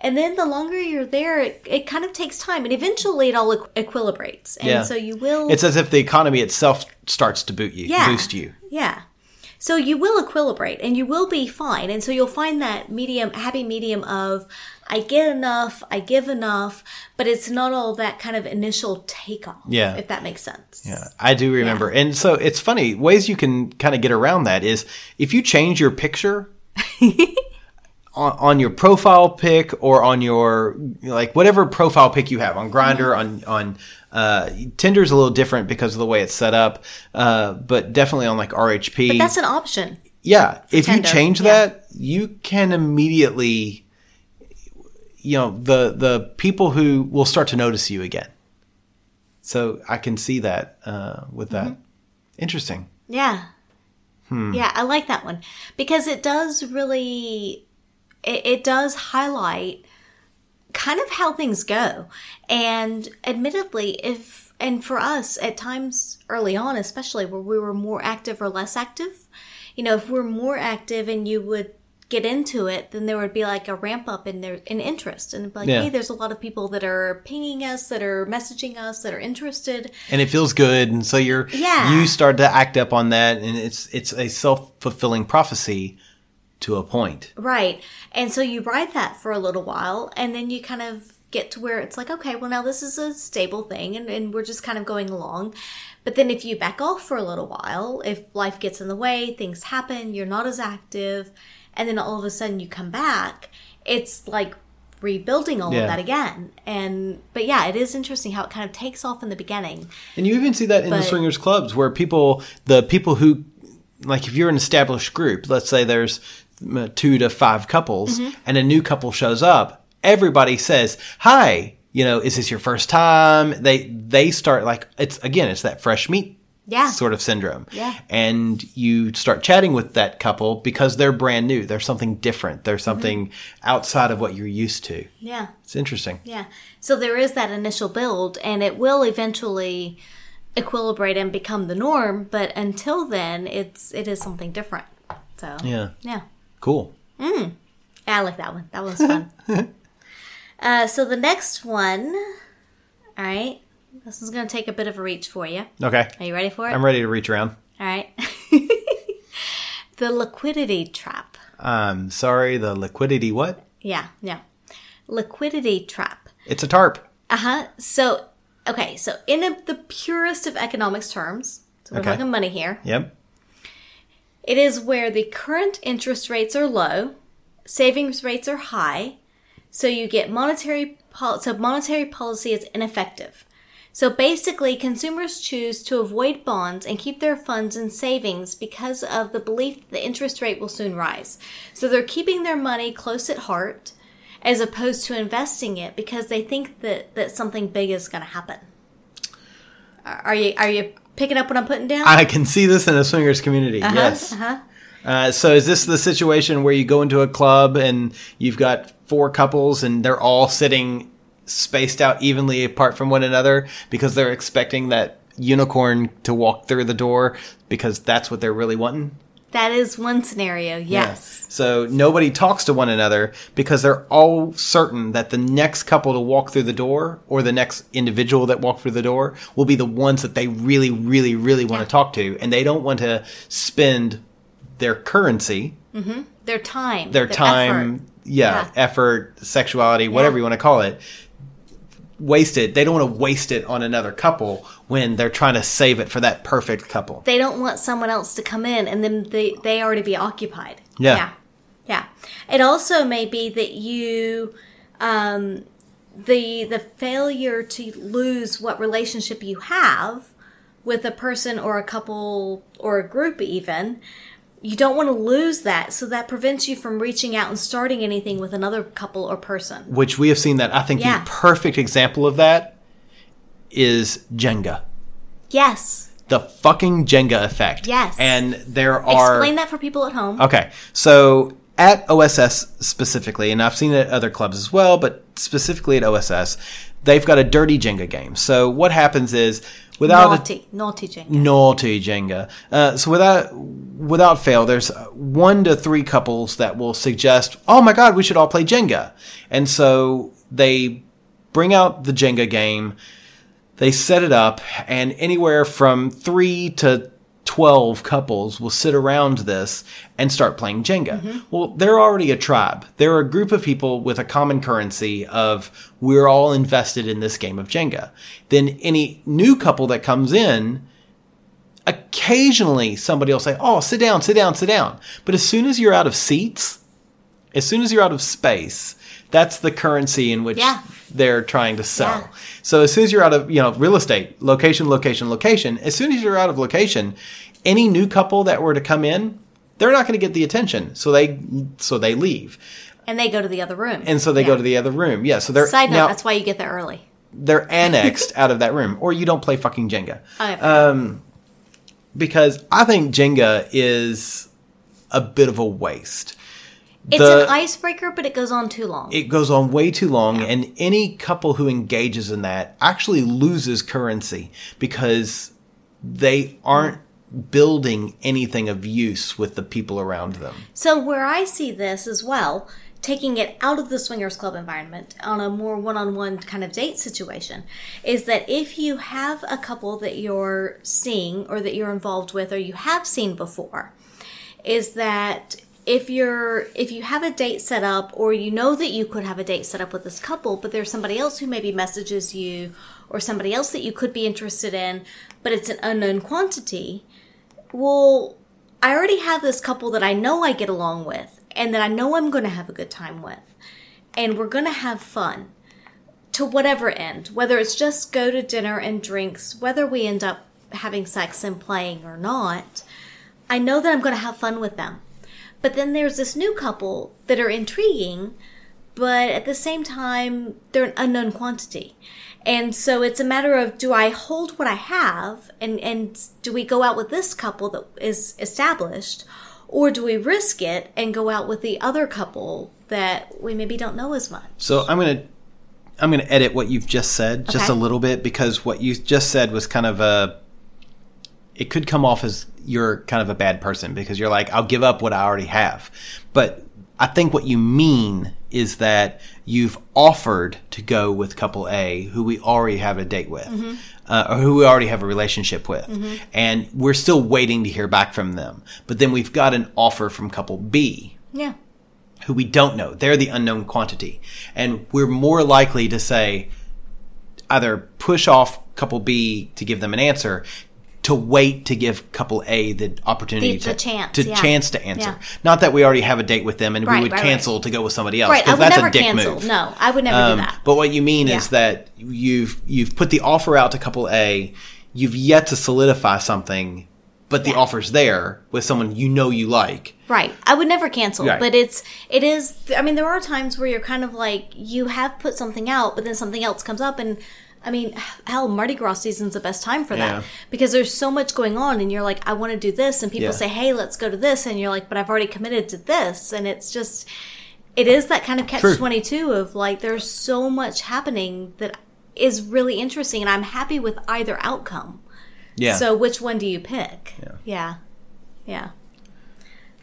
And then the longer you're there, it, it kind of takes time, and eventually it all equ- equilibrates, and Yeah. so you will. It's as if the economy itself starts to boot you, yeah. boost you. Yeah. So you will equilibrate and you will be fine. And so you'll find that medium, happy medium of I get enough, I give enough, but it's not all that kind of initial takeoff. Yeah. If that makes sense. Yeah, I do remember. And so it's funny, ways you can kind of get around that is if you change your picture on, on your profile pic or on your like whatever profile pic you have on Grindr on on uh, Tinder's a little different because of the way it's set up, uh, but definitely on like RHP. But that's an option. Yeah, if you Tinder, change yeah. that, you can immediately, you know, the the people who will start to notice you again. So I can see that uh, with that. Mm-hmm. Interesting. Yeah. Hmm. Yeah, I like that one because it does really, it, it does highlight kind of how things go. And admittedly, if, and for us at times early on, especially where we were more active or less active, you know, if we're more active and you would get into it, then there would be like a ramp up in their in interest, and be like, Yeah. hey, there's a lot of people that are pinging us, that are messaging us, that are interested. And it feels good, and so you're Yeah. you start to act up on that, and it's it's a self fulfilling prophecy to a point. Right. And so you ride that for a little while, and then you kind of get to where it's like, okay, well, now this is a stable thing, and, and we're just kind of going along. But then if you back off for a little while, if life gets in the way, things happen, you're not as active, and then all of a sudden you come back, it's like rebuilding all Yeah. of that again. And, but yeah, it is interesting how it kind of takes off in the beginning. And you even see that in the swingers clubs where people, the people who, like, if you're an established group, let's say there's two to five couples, Mm-hmm. and a new couple shows up, everybody says, "Hi, you know, is this your first time?" They they start like it's again, it's that fresh meat. Yeah. Sort of syndrome. Yeah. And you start chatting with that couple because they're brand new. There's something different. There's Mm-hmm. something outside of what you're used to. Yeah. It's interesting. Yeah. So there is that initial build, and it will eventually equilibrate and become the norm. But until then, it's it is something different. So Yeah. yeah, Cool. yeah I like that one. That one's fun. uh, so the next one, all right. This is going to take a bit of a reach for you. Okay. Are you ready for it? I'm ready to reach around. all right. the liquidity trap. I'm sorry, the liquidity what? Yeah. Yeah. Liquidity trap. It's a tarp. Uh huh. So, okay. So, in a, the purest of economics terms, so we're Okay. talking money here, Yep. It is where the current interest rates are low, savings rates are high, so you get monetary pol- so monetary policy is ineffective. So basically, consumers choose to avoid bonds and keep their funds in savings because of the belief that the interest rate will soon rise. So they're keeping their money close at heart as opposed to investing it because they think that, that something big is going to happen. Are you are you picking up what I'm putting down? I can see this in a swingers community. Yes. Uh-huh. Uh, so is this the situation where you go into a club and you've got four couples and they're all sitting spaced out evenly apart from one another because they're expecting that unicorn to walk through the door because that's what they're really wanting? That is one scenario, yes. So nobody talks to one another because they're all certain that the next couple to walk through the door or the next individual that walk through the door will be the ones that they really, really, really want Yeah. to talk to. And they don't want to spend their currency, mm-hmm. Their time. their time, effort. yeah, Yeah. effort, sexuality, whatever Yeah. you want to call it, waste it. They don't want to waste it on another couple when they're trying to save it for that perfect couple. They don't want someone else to come in and then they, they already be occupied. Yeah. Yeah. Yeah. It also may be that you, um, the, the failure to lose what relationship you have with a person or a couple or a group even, you don't want to lose that. So that prevents you from reaching out and starting anything with another couple or person. Which we have seen that. I think Yeah. the perfect example of that is Jenga. Yes. The fucking Jenga effect. Yes. And there are. Explain that for people at home. Okay. So at OSS specifically, and I've seen it at other clubs as well, but specifically at OSS, they've got a dirty Jenga game. So what happens is without a, naughty. Naughty Jenga. naughty Jenga. Uh, so without without fail, there's one to three couples that will suggest, "Oh my God, we should all play Jenga," and so they bring out the Jenga game. They set it up, and anywhere from three to 12 couples will sit around this and start playing Jenga. Mm-hmm. Well, they're already a tribe. They're a group of people with a common currency of we're all invested in this game of Jenga. Then any new couple that comes in, occasionally somebody will say, Oh, sit down, sit down, sit down. But as soon as you're out of seats, as soon as you're out of space, that's the currency in which Yeah. They're trying to sell. Yeah. So as soon as you're out of, you know, real estate, location, location, location, as soon as you're out of location, any new couple that were to come in, they're not going to get the attention. So they so they leave. And they go to the other room. And so they Yeah. go to the other room. Yeah, so they're Side note, now that's why you get there early. they're annexed out of that room or you don't play fucking Jenga. Okay. Um because I think Jenga is a bit of a waste. It's the- an icebreaker, but it goes on too long. it goes on way too long and any couple who engages in that actually loses currency because they aren't building anything of use with the people around them So where I see this as well, taking it out of the swingers club environment on a more one-on-one kind of date situation, is that if you have a couple that you're seeing or that you're involved with or you have seen before, is that if you're if you have a date set up or you know that you could have a date set up with this couple but there's somebody else who maybe messages you or somebody else that you could be interested in but it's an unknown quantity well, I already have this couple that I know I get along with and that I know I'm going to have a good time with. And we're going to have fun to whatever end, whether it's just go to dinner and drinks, whether we end up having sex and playing or not. I know that I'm going to have fun with them. But then there's this new couple that are intriguing, but at the same time, they're an unknown quantity. And so it's a matter of do I hold what I have and, and do we go out with this couple that is established or do we risk it and go out with the other couple that we maybe don't know as much? so i'm going to i'm going to edit what you've just said just Okay. a little bit because what you just said was kind of a it could come off as you're kind of a bad person because you're like i'll give up what i already have but i think what you mean is that you've offered to go with couple a who we already have a date with uh, or who we already have a relationship with and we're still waiting to hear back from them but then we've got an offer from couple b Yeah. who we don't know. They're the unknown quantity. And we're more likely to say either push off couple B to give them an answer to wait to give couple A the opportunity The- to the chance, to yeah. chance to answer. Yeah. Not that we already have a date with them and Right, we would right, cancel right. to go with somebody else Right. I because would that's never a dick cancel. move. No, I would never Um, do that. But what you mean is that you've you've put the offer out to couple A, you've yet to solidify something, but the Yeah. offer's there with someone you know you like. Right. I would never cancel, but it's it is I mean there are times where you're kind of like you have put something out but then something else comes up and I mean hell Mardi Gras season's the best time for Yeah. that because there's so much going on and you're like I want to do this and people Yeah. say hey let's go to this and you're like but I've already committed to this and it's just it is that kind of catch True. 22 of like there's so much happening that is really interesting and I'm happy with either outcome. Yeah. So which one do you pick? Yeah. Yeah.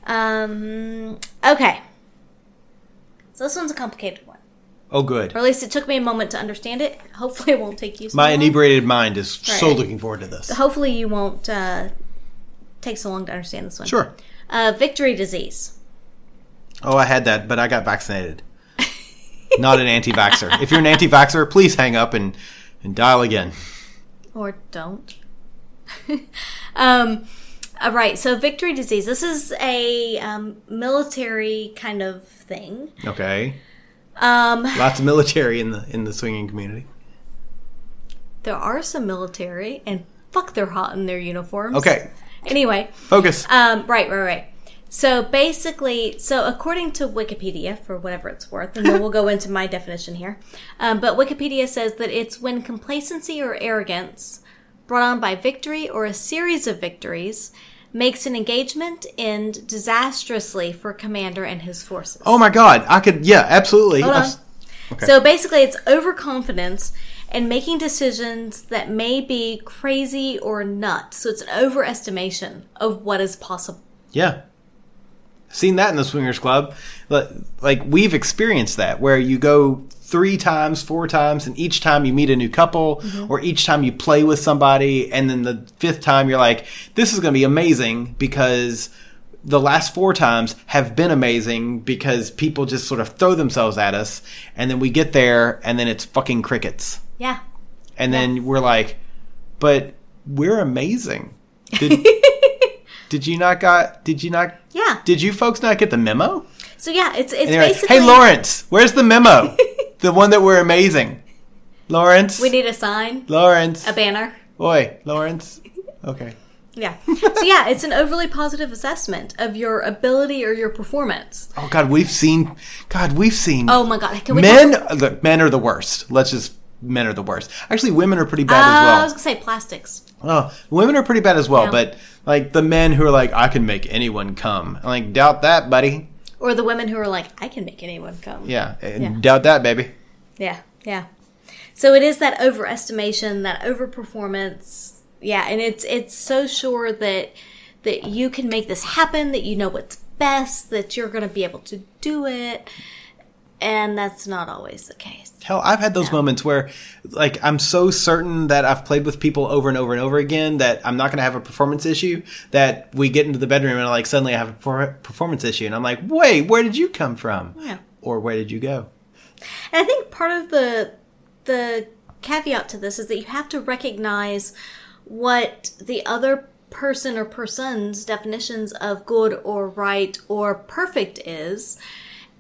Um okay. So this one's a complicated one. Oh good. Or at least it took me a moment to understand it. Hopefully it won't take you so My long. inebriated mind is so looking forward to this. Hopefully you won't uh, take so long to understand this one. Sure. Uh, victory disease. Oh, I had that, but I got vaccinated. not an anti-vaxer. If you're an anti-vaxer, please hang up and, and dial again. or don't. um, all right, so victory disease. This is a um, military kind of thing. Okay. Um, Lots of military in the in the swinging community. there are some military, and fuck, they're hot in their uniforms. Okay. Anyway, Focus. um, right, right, right. So basically, so according to Wikipedia, for whatever it's worth, and then we'll go into my definition here. Um, but Wikipedia says that it's when complacency or arrogance, brought on by victory or a series of victories, makes an engagement end disastrously for commander and his forces. oh my god. I could yeah, absolutely. I've- So basically, it's overconfidence and making decisions that may be crazy or nuts. So it's an overestimation of what is possible. Yeah. Seen that in the swingers club. Like, like we've experienced that where you go three times, four times, and each time you meet a new couple mm-hmm. or each time you play with somebody, and then the fifth time you're like, this is going to be amazing because the last four times have been amazing because people just sort of throw themselves at us, and then we get there, and then it's fucking crickets. Yeah. And then we're like, but we're amazing. Did, did you not got, did you not, Yeah. did you folks not get the memo? So yeah, it's it's you're like, basically. hey, Lawrence, where's the memo? the one that we're amazing. Lawrence, We need a sign, Lawrence, a banner. Oi, Lawrence. Okay. Yeah. so yeah, it's an overly positive assessment of your ability or your performance. Oh God, we've seen, God, we've seen Oh my god, can we men. talk- Look, men are the worst. Let's just, men are the worst. Actually, women are pretty bad Uh, as well. I was gonna say plastics. Oh, women are pretty bad as well, Yeah. but like the men who are like, I can make anyone come. I'm like, doubt that, buddy. Or the women who are like, I can make anyone come. Yeah, and Yeah. doubt that, baby. Yeah, yeah. So it is that overestimation, that overperformance. Yeah, and it's it's so sure that that you can make this happen, that you know what's best, that you're going to be able to do it, and that's not always the case. Hell, I've had those moments where, like, I'm so certain that I've played with people over and over and over again that I'm not going to have a performance issue. That we get into the bedroom and like suddenly I have a performance issue, and I'm like, wait, where did you come from? Yeah. Or where did you go? And I think part of the the caveat to this is that you have to recognize what the other person or person's definitions of good or right or perfect is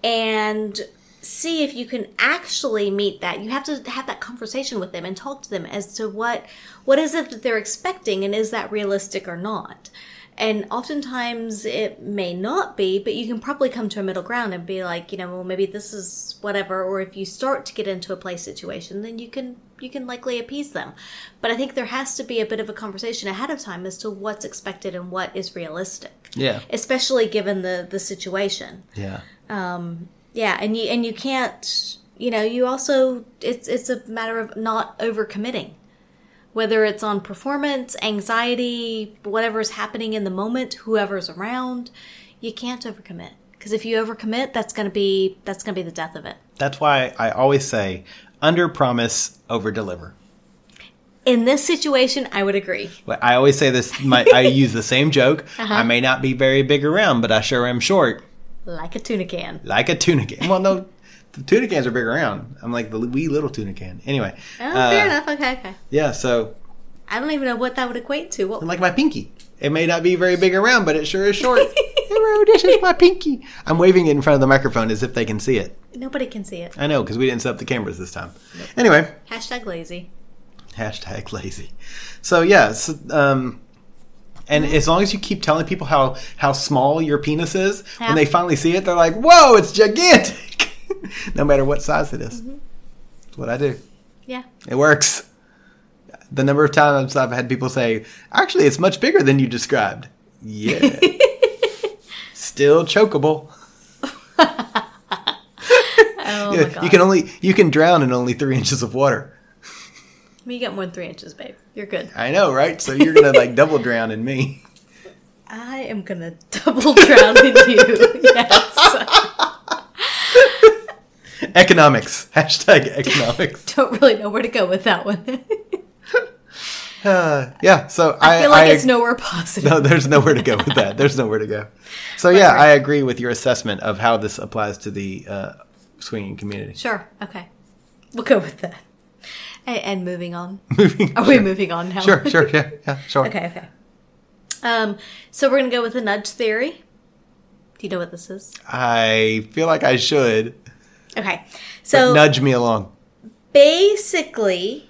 and see if you can actually meet that. You have to have that conversation with them and talk to them as to what what is it that they're expecting and is that realistic or not. And oftentimes it may not be, but you can probably come to a middle ground and be like, you know, well maybe this is whatever or if you start to get into a play situation, then you can you can likely appease them. But I think there has to be a bit of a conversation ahead of time as to what's expected and what is realistic. Yeah. Especially given the the situation. Yeah. Um, Yeah, and you and you can't, you know, you also it's it's a matter of not overcommitting. Whether it's on performance, anxiety, whatever's happening in the moment, whoever's around, you can't overcommit. Because if you overcommit, that's gonna be that's gonna be the death of it. That's why I always say, under promise, over deliver. In this situation, I would agree. I always say this. My, I use the same joke. Uh-huh. I may not be very big around, but I sure am short, Like a tuna can. like a tuna can. Well, no, the tuna cans are big around. I'm like the wee little tuna can. Anyway, Oh, uh, fair enough. Okay, okay. yeah. So I don't even know what that would equate to. What like my pinky. It may not be very big around, but it sure is short. Hello, this is my pinky. I'm waving it in front of the microphone as if they can see it. nobody can see it. I know because we didn't set up the cameras this time. Anyway, Hashtag lazy. hashtag lazy. So yeah, so, um, and as long as you keep telling people how how small your penis is, Yeah. when they finally see it, they're like, "Whoa, it's gigantic!" no matter what size it is. Mm-hmm. That's what I do. Yeah. It works. The number of times I've had people say, "Actually, it's much bigger than you described." Yeah. Still chokeable. Oh my god. you can only you can drown in only three inches of water. You get more than three inches, babe. You're good. I know, right? So you're gonna like double drown in me. I am gonna double drown in you. Yes. Economics. Hashtag economics. Don't really know where to go with that one. Uh, yeah. So I, I feel like I- it's nowhere positive. No, there's nowhere to go with that. There's nowhere to go. So yeah, I agree with your assessment of how this applies to the uh, swinging community. Sure. Okay. We'll go with that. And, and moving on. Moving. Are we moving on now? Sure, sure, yeah, yeah, sure. Okay. Okay. Um. So we're gonna go with the nudge theory. Do you know what this is? I feel like I should. Okay. But So nudge me along. basically,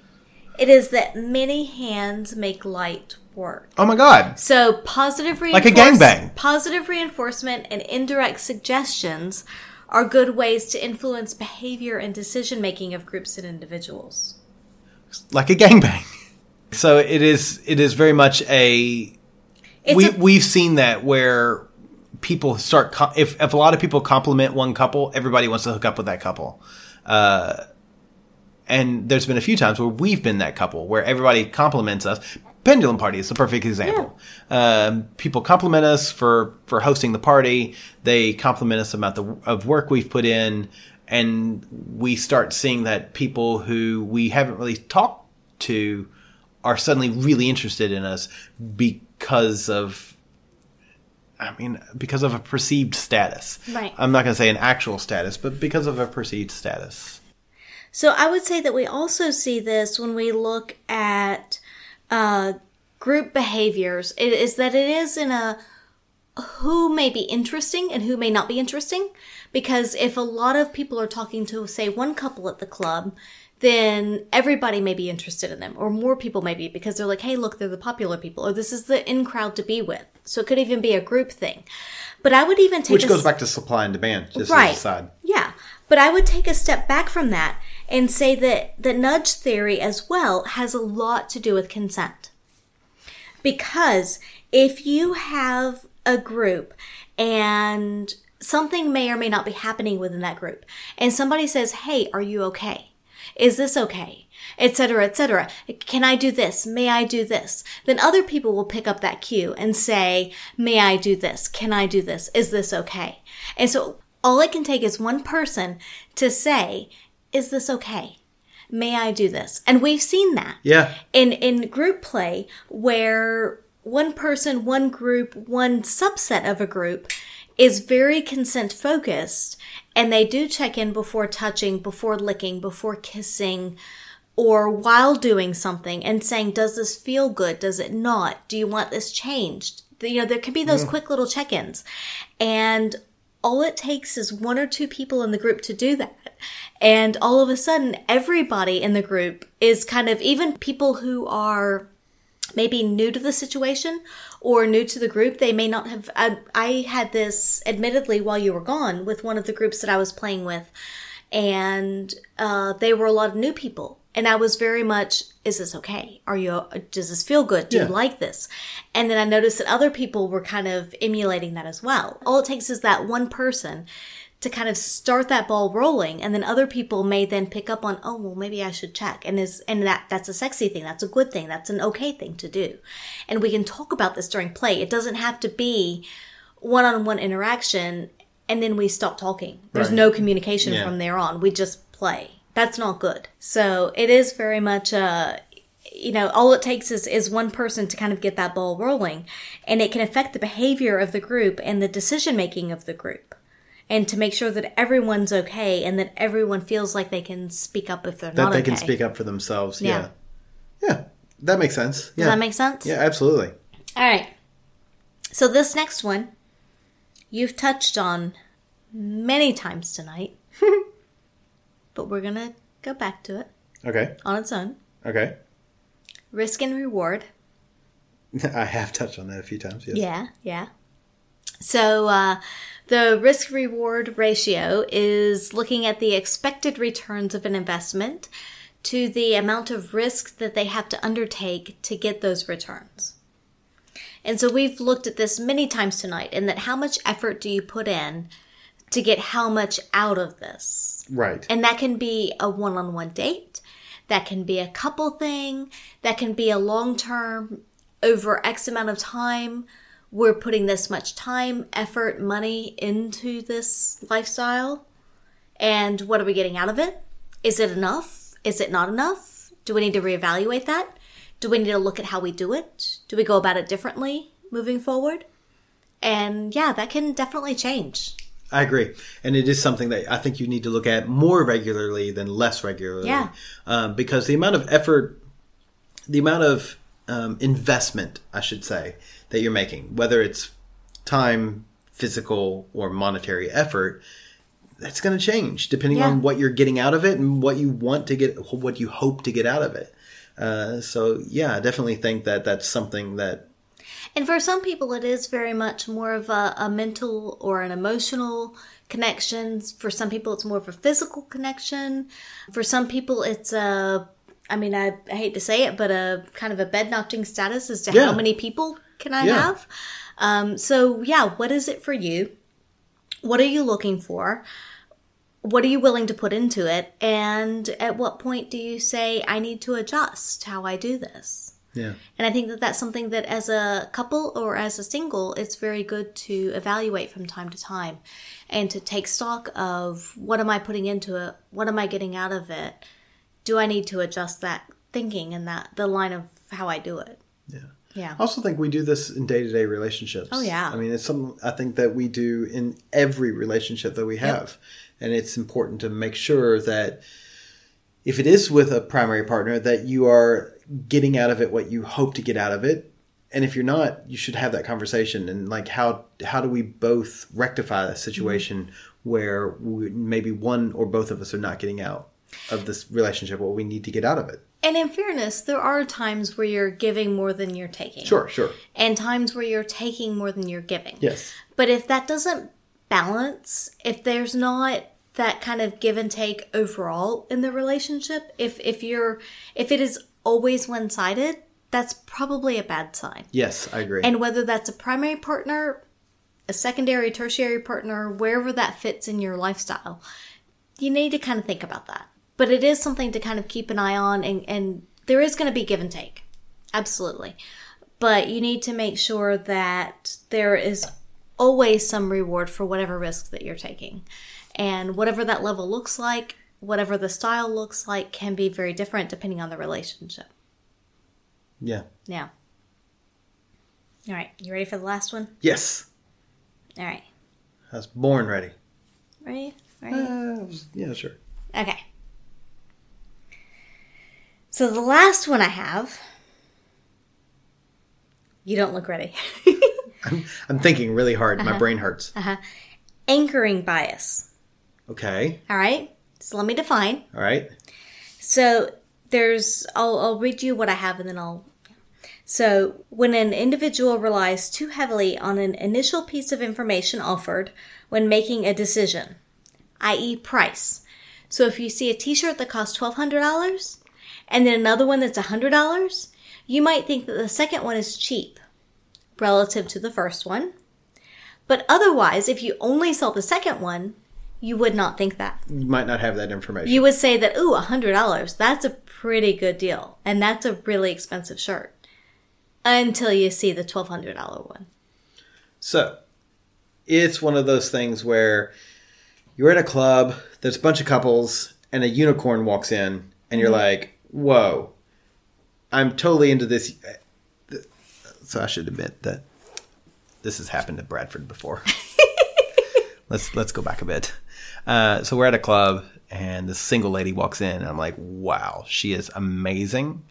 it is that many hands make light work. Oh my god. So positive reinforcement, Like a gangbang. Positive reinforcement and indirect suggestions are good ways to influence behavior and decision making of groups and individuals. Like a gangbang. So it is it is very much a It's we a- we've seen that where people start if if a lot of people compliment one couple, everybody wants to hook up with that couple. Uh and there's been a few times where we've been that couple where everybody compliments us. Pendulum party is the perfect example. Um, people compliment us for for hosting the party. They compliment us about the of work we've put in, and we start seeing that people who we haven't really talked to are suddenly really interested in us because of I mean, because of a perceived status. Right. I'm not going to say an actual status, but because of a perceived status. So I would say that we also see this when we look at uh, group behaviors. It is that it is in a who may be interesting and who may not be interesting. Because if a lot of people are talking to, say, one couple at the club, then everybody may be interested in them, or more people may be because they're like, hey, look, they're the popular people, or this is the in crowd to be with. So it could even be a group thing. But I would even take Which goes s- back to supply and demand, just right. side. Yeah. But I would take a step back from that and say that the nudge theory as well has a lot to do with consent. Because if you have a group and something may or may not be happening within that group, and somebody says, Hey, are you okay? Is this okay? Etc., etc. Can I do this? May I do this? Then other people will pick up that cue and say, May I do this? Can I do this? Is this okay? And so all it can take is one person to say, Is this okay? May I do this? And we've seen that Yeah. in in group play where one person, one group, one subset of a group is very consent focused and they do check in before touching, before licking, before kissing or while doing something and saying, does this feel good? Does it not? Do you want this changed? You know, there can be those mm. quick little check-ins and all it takes is one or two people in the group to do that. And all of a sudden, everybody in the group is kind of, even people who are maybe new to the situation or new to the group, they may not have. I, I had this admittedly while you were gone with one of the groups that I was playing with, and uh, they were a lot of new people. And I was very much, is this okay? Are you, does this feel good? Do Yeah. you like this? And then I noticed that other people were kind of emulating that as well. All it takes is that one person to kind of start that ball rolling and then other people may then pick up on oh well maybe i should check and is and that that's a sexy thing that's a good thing that's an okay thing to do. And we can talk about this during play. It doesn't have to be one-on-one interaction and then we stop talking. There's Right. no communication Yeah. from there on. We just play. That's not good. So it is very much uh you know all it takes is is one person to kind of get that ball rolling and it can affect the behavior of the group and the decision making of the group and to make sure that everyone's okay and that everyone feels like they can speak up if they're That not they okay. can speak up for themselves. Yeah. Yeah. Yeah. That makes sense. Does yeah. that make sense? Yeah, absolutely. All right. So this next one, you've touched on many times tonight, but we're gonna go back to it Okay. on its own. Okay. Risk and reward. I have touched on that a few times. Yes. Yeah, yeah. So uh, the risk reward ratio is looking at the expected returns of an investment to the amount of risk that they have to undertake to get those returns. And so we've looked at this many times tonight, and that how much effort do you put in to get how much out of this? Right. And that can be a one on one date. That can be a couple thing. That can be a long term, over X amount of time. We're putting this much time, effort, money into this lifestyle. And what are we getting out of it? Is it enough? Is it not enough? Do we need to reevaluate that? Do we need to look at how we do it? Do we go about it differently moving forward? And yeah, that can definitely change. I agree, and it is something that I think you need to look at more regularly than less regularly. Yeah. um, because the amount of effort, the amount of um, investment, I should say, that you're making, whether it's time, physical, or monetary effort, that's going to change depending Yeah. on what you're getting out of it and what you want to get, what you hope to get out of it. Uh, so yeah, I definitely think that that's something that And for some people, it is very much more of a, a mental or an emotional connection. For some people, it's more of a physical connection. For some people, it's a, I mean, I, I hate to say it, but a kind of a bed knocking status as to Yeah. how many people can I Yeah. have. Um, so, yeah, what is it for you? What are you looking for? What are you willing to put into it? And at what point do you say, I need to adjust how I do this? yeah. And I think that that's something that as a couple or as a single, it's very good to evaluate from time to time and to take stock of what am I putting into it? What am I getting out of it? Do I need to adjust that thinking and that the line of how I do it? Yeah. Yeah. I also think we do this in day to day relationships. Oh, yeah. I mean, it's something I think that we do in every relationship that we have. And it's important to make sure that if it is with a primary partner, that you are getting out of it what you hope to get out of it. And if you're not, you should have that conversation and like how how do we both rectify a situation Mm-hmm. where we, maybe one or both of us are not getting out of this relationship what we need to get out of it. And in fairness, there are times where you're giving more than you're taking. Sure, sure. And times where you're taking more than you're giving. Yes. But if that doesn't balance, if there's not that kind of give and take overall in the relationship, if if you're if it is always one-sided, that's probably a bad sign. Yes, I agree. And whether that's a primary partner, a secondary, tertiary partner, wherever that fits in your lifestyle, you need to kind of think about that. But it is something to kind of keep an eye on, and, and there is going to be give and take. Absolutely. But you need to make sure that there is always some reward for whatever risk that you're taking. And whatever that level looks like, whatever the style looks like, can be very different depending on the relationship. yeah. Yeah. All right. You ready for the last one? Yes. All right. I was born ready. Ready? Ready? Uh, yeah, sure. Okay. So the last one I have. You don't look ready. I'm thinking really hard. Uh-huh. My brain hurts. Anchoring bias. Okay. All right. So let me define. All right. So there's, I'll, I'll read you what I have and then I'll. So when an individual relies too heavily on an initial piece of information offered when making a decision, i.e., price. So if you see a t shirt that costs $1,200 and then another one that's $100, you might think that the second one is cheap relative to the first one. But otherwise, if you only saw the second one, you would not think that. You might not have that information. You would say that, ooh, $100, that's a pretty good deal. And that's a really expensive shirt. Until you see the $1,200 one. so, it's one of those things where you're at a club, there's a bunch of couples, and a unicorn walks in, and you're mm-hmm. like, whoa, I'm totally into this. So, I should admit that this has happened to Bradford before. let's let's go back a bit. Uh, so we're at a club, and this single lady walks in, and I'm like, "Wow, she is amazing."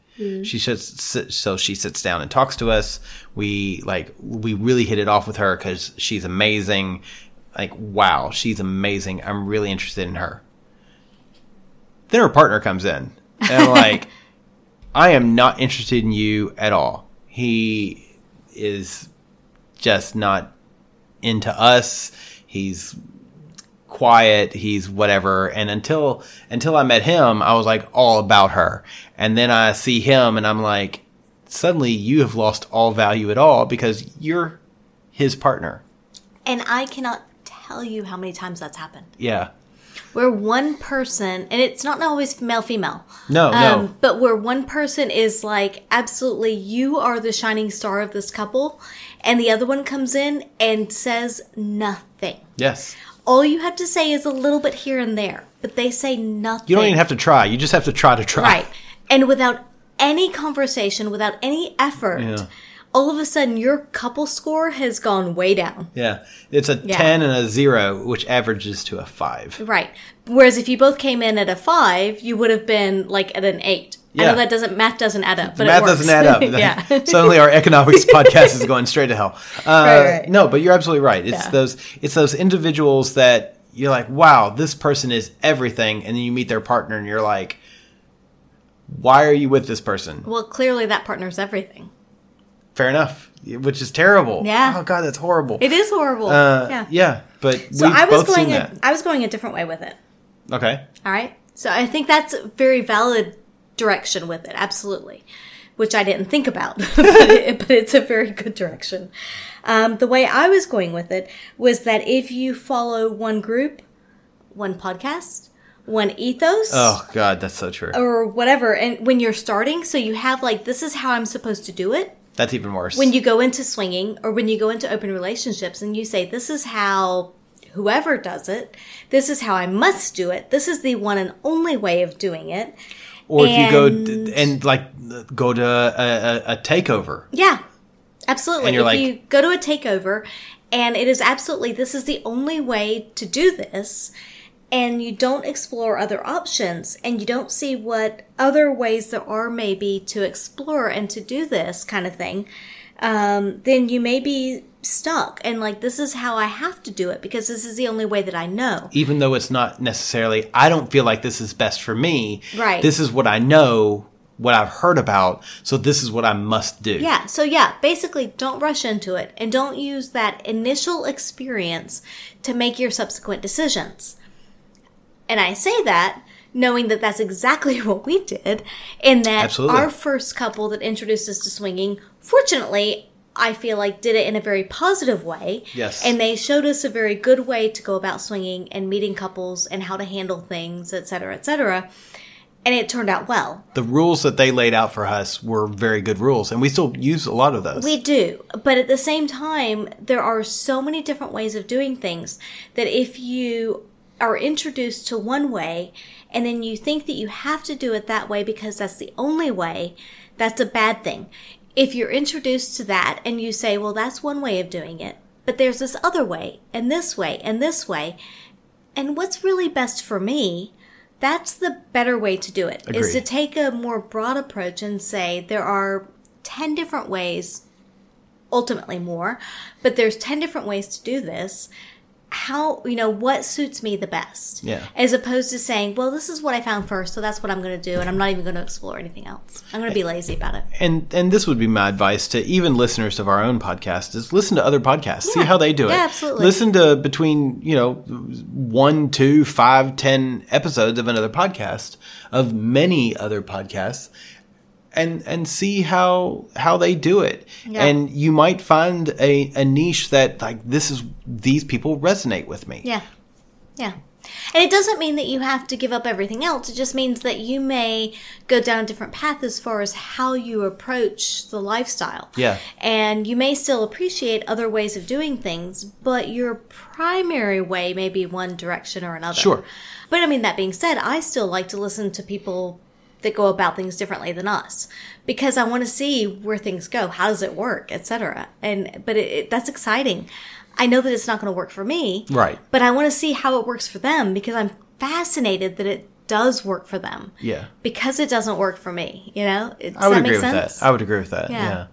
She sits, sit, so she sits down and talks to us. We like we really hit it off with her because she's amazing. Like, wow, she's amazing. I'm really interested in her. Then her partner comes in, and like, I am not interested in you at all. He is just not into us. He's quiet. He's whatever. And until until I met him, I was like all about her. And then I see him, and I'm like, suddenly you have lost all value at all because you're his partner. And I cannot tell you how many times that's happened. Yeah. Where one person, and it's not always male female. No, um, no. But where one person is like, absolutely, you are the shining star of this couple. And the other one comes in and says nothing. Yes. All you have to say is a little bit here and there, but they say nothing. You don't even have to try. You just have to try to try. Right. And without any conversation, without any effort Yeah. All of a sudden your couple score has gone way down. Yeah. It's a Yeah. 10 and a 0, which averages to a 5. Right. Whereas if you both came in at a five, you would have been like at an eight. I know that doesn't math doesn't add up, but Math it works. doesn't add up. yeah. Suddenly our economics podcast is going straight to hell. Uh, Right, right. No, but you're absolutely right. It's Yeah. those it's those individuals that you're like, wow, this person is everything, and then you meet their partner and you're like, why are you with this person? Well, clearly that partner's everything. Fair enough. Which is terrible. Yeah. Oh god, that's horrible. It is horrible. Uh, yeah. yeah. but So I was going. A. I was going a different way with it. Okay. All right. So I think that's a very valid direction with it. Absolutely. Which I didn't think about, but, it- but it's a very good direction. Um, the way I was going with it was that if you follow one group, one podcast, one ethos, Oh god, that's so true. or whatever, and when you're starting, so you have like, this is how I'm supposed to do it. That's even worse. When you go into swinging or when you go into open relationships and you say, this is how whoever does it, this is how I must do it, this is the one and only way of doing it. or if you go and- and like go to a, a, a takeover. Yeah, absolutely. And you're if like- you go to a takeover and it is absolutely, this is the only way to do this, and you don't explore other options and you don't see what other ways there are maybe to explore and to do this kind of thing, um, then you may be stuck and like, this is how I have to do it because this is the only way that I know. even though it's not necessarily I don't feel like this is best for me. Right. This is what I know, what I've heard about, so this is what I must do. Yeah, so yeah, basically don't rush into it and don't use that initial experience to make your subsequent decisions. And I say that knowing that that's exactly what we did, in that Absolutely. our first couple that introduced us to swinging, fortunately, I feel like did it in a very positive way. Yes. And they showed us a very good way to go about swinging and meeting couples and how to handle things, et cetera, et cetera. And it turned out well. The rules that they laid out for us were very good rules, and we still use a lot of those. We do. But at the same time, there are so many different ways of doing things that if you are introduced to one way and then you think that you have to do it that way because that's the only way, that's a bad thing. If you're introduced to that and you say, well, that's one way of doing it, but there's this other way, and this way, and this way, and what's really best for me, that's the better way to do it. Is Agreed. to take a more broad approach and say there are 10 different ways ultimately more, but there's 10 different ways to do this. How, you know, what suits me the best? Yeah. As opposed to saying, well, this is what I found first, so that's what I'm going to do, and I'm not even going to explore anything else. I'm going to be lazy about it. and and this would be my advice to even listeners of our own podcast is listen to other podcasts see how they do it absolutely. listen to between you know one two five ten episodes of another podcast of many other podcasts and and see how how they do it Yeah. and you might find a, a niche that like this is these people resonate with me Yeah. Yeah. And it doesn't mean that you have to give up everything else. It just means that you may go down a different path as far as how you approach the lifestyle. Yeah. And you may still appreciate other ways of doing things, but your primary way may be one direction or another. Sure. But I mean, that being said, I still like to listen to people that go about things differently than us because I want to see where things go. How does it work, etc. And but it, it, that's exciting. I know that it's not going to work for me, Right. But I want to see how it works for them because I'm fascinated that it does work for them. Yeah. Because it doesn't work for me, you know. Does I would that agree make with sense? that. I would agree with that. Yeah.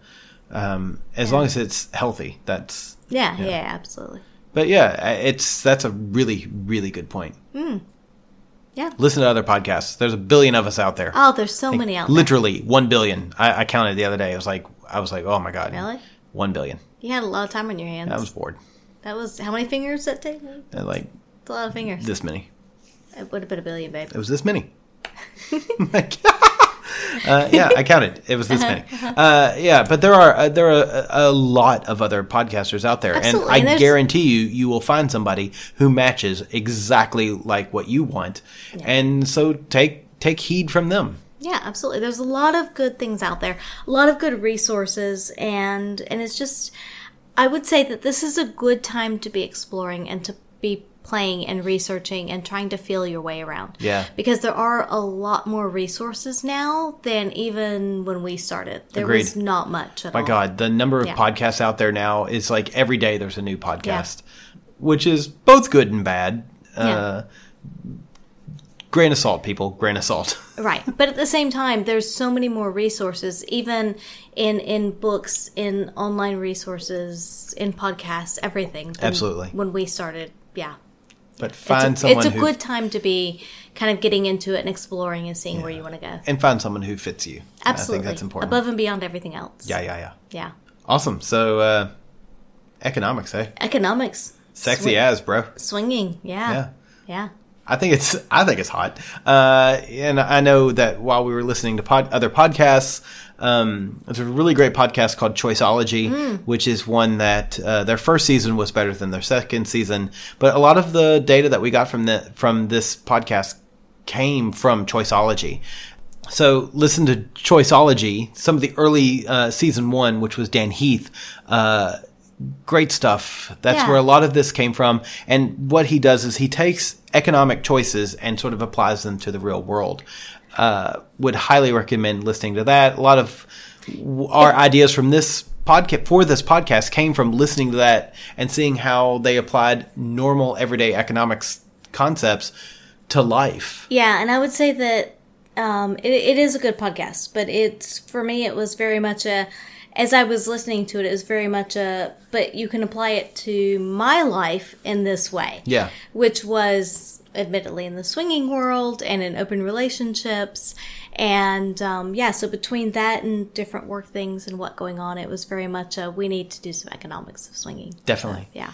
Yeah. Um, as long as it's healthy, that's. yeah, yeah, absolutely. But yeah, it's that's a really really good point. Hmm. Yeah. Listen to other podcasts. There's a billion of us out there. Oh, there's so many out there. Literally one billion. I, I counted the other day. I was like, I was like, oh my god, Really? one billion. You had a lot of time on your hands. I was bored. that was how many fingers that take? Uh, Like It's a lot of fingers. this many. It would have been a billion, babe. It was this many. uh, yeah, I counted. It was this many. Uh, yeah, but there are uh, there are a, a lot of other podcasters out there, Absolutely, and I there's- guarantee you, you will find somebody who matches exactly like what you want, and so take take heed from them. Yeah, absolutely. There's a lot of good things out there, a lot of good resources, and and it's just, I would say that this is a good time to be exploring and to be playing and researching and trying to feel your way around. Yeah. Because there are a lot more resources now than even when we started. There Agreed. was not much at My all. God, the number of Yeah. podcasts out there now is like every day there's a new podcast, which is both good and bad. Uh, grain of salt, people. Grain of salt. Right. But at the same time, there's so many more resources, even in in books, in online resources, in podcasts, everything. Absolutely. When we started, yeah. But find it's a, someone it's a who good time to be kind of getting into it and exploring and seeing where you want to go. and find someone who fits you. Absolutely. I think that's important. Above and beyond everything else. yeah, yeah, yeah. Yeah. Awesome. So, uh, economics, eh? Economics. Sexy Swi- as, bro. Swinging. Yeah. Yeah. Yeah. I think it's I think it's hot, uh, and I know that while we were listening to pod, other podcasts, um, there's a really great podcast called Choiceology, Hmm. which is one that uh, their first season was better than their second season, but a lot of the data that we got from the from this podcast came from Choiceology. So listen to Choiceology, some of the early uh, season one, which was Dan Heath. Uh, great stuff. That's Yeah. where a lot of this came from. And what he does is he takes economic choices and sort of applies them to the real world. Uh, would highly recommend listening to that. A lot of our ideas from this podcast for this podcast came from listening to that and seeing how they applied normal everyday economics concepts to life. Yeah, and I would say that um, it, it is a good podcast, but it's for me, it was very much a. As I was listening to it, it was very much a. But you can apply it to my life in this way. Yeah. which was admittedly in the swinging world and in open relationships. And um, yeah, so between that and different work things and what going on, it was very much a we need to do some economics of swinging. Definitely. Yeah.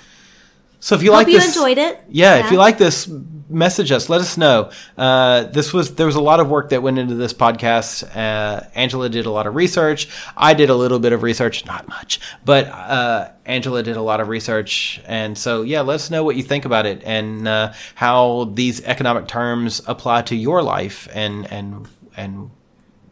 So if you Hope like you this, enjoyed it. Yeah, if you like this, message us. Let us know. Uh, this was there was a lot of work that went into this podcast. Uh, Angela did a lot of research. I did a little bit of research, not much, but uh, Angela did a lot of research. And so, yeah, let us know what you think about it and uh, how these economic terms apply to your life and and and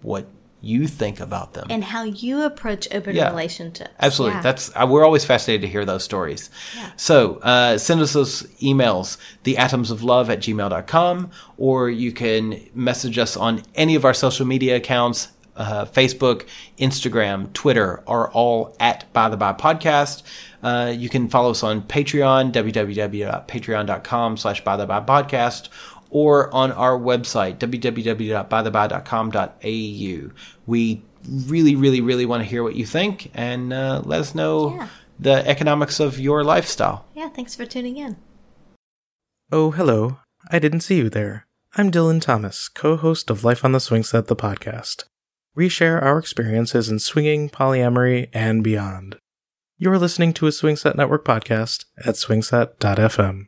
what you think about them. And how you approach open Yeah. relationships. Absolutely. Yeah. That's uh, we're always fascinated to hear those stories. So uh, send us those emails, theatomsoflove at gmail.com, or you can message us on any of our social media accounts. Uh, Facebook, Instagram, Twitter are all at By the By Podcast. Uh, you can follow us on Patreon, www.patreon.com slash By the By Podcast, or on our website, www.bytheby.com.au. We really, really, really want to hear what you think and uh, let us know Yeah. the economics of your lifestyle. Yeah, thanks for tuning in. Oh, hello. I didn't see you there. I'm Dylan Thomas, co host of Life on the Swing Set, the podcast. We share our experiences in swinging, polyamory, and beyond. You're listening to a Swing Set Network podcast at swingset.fm.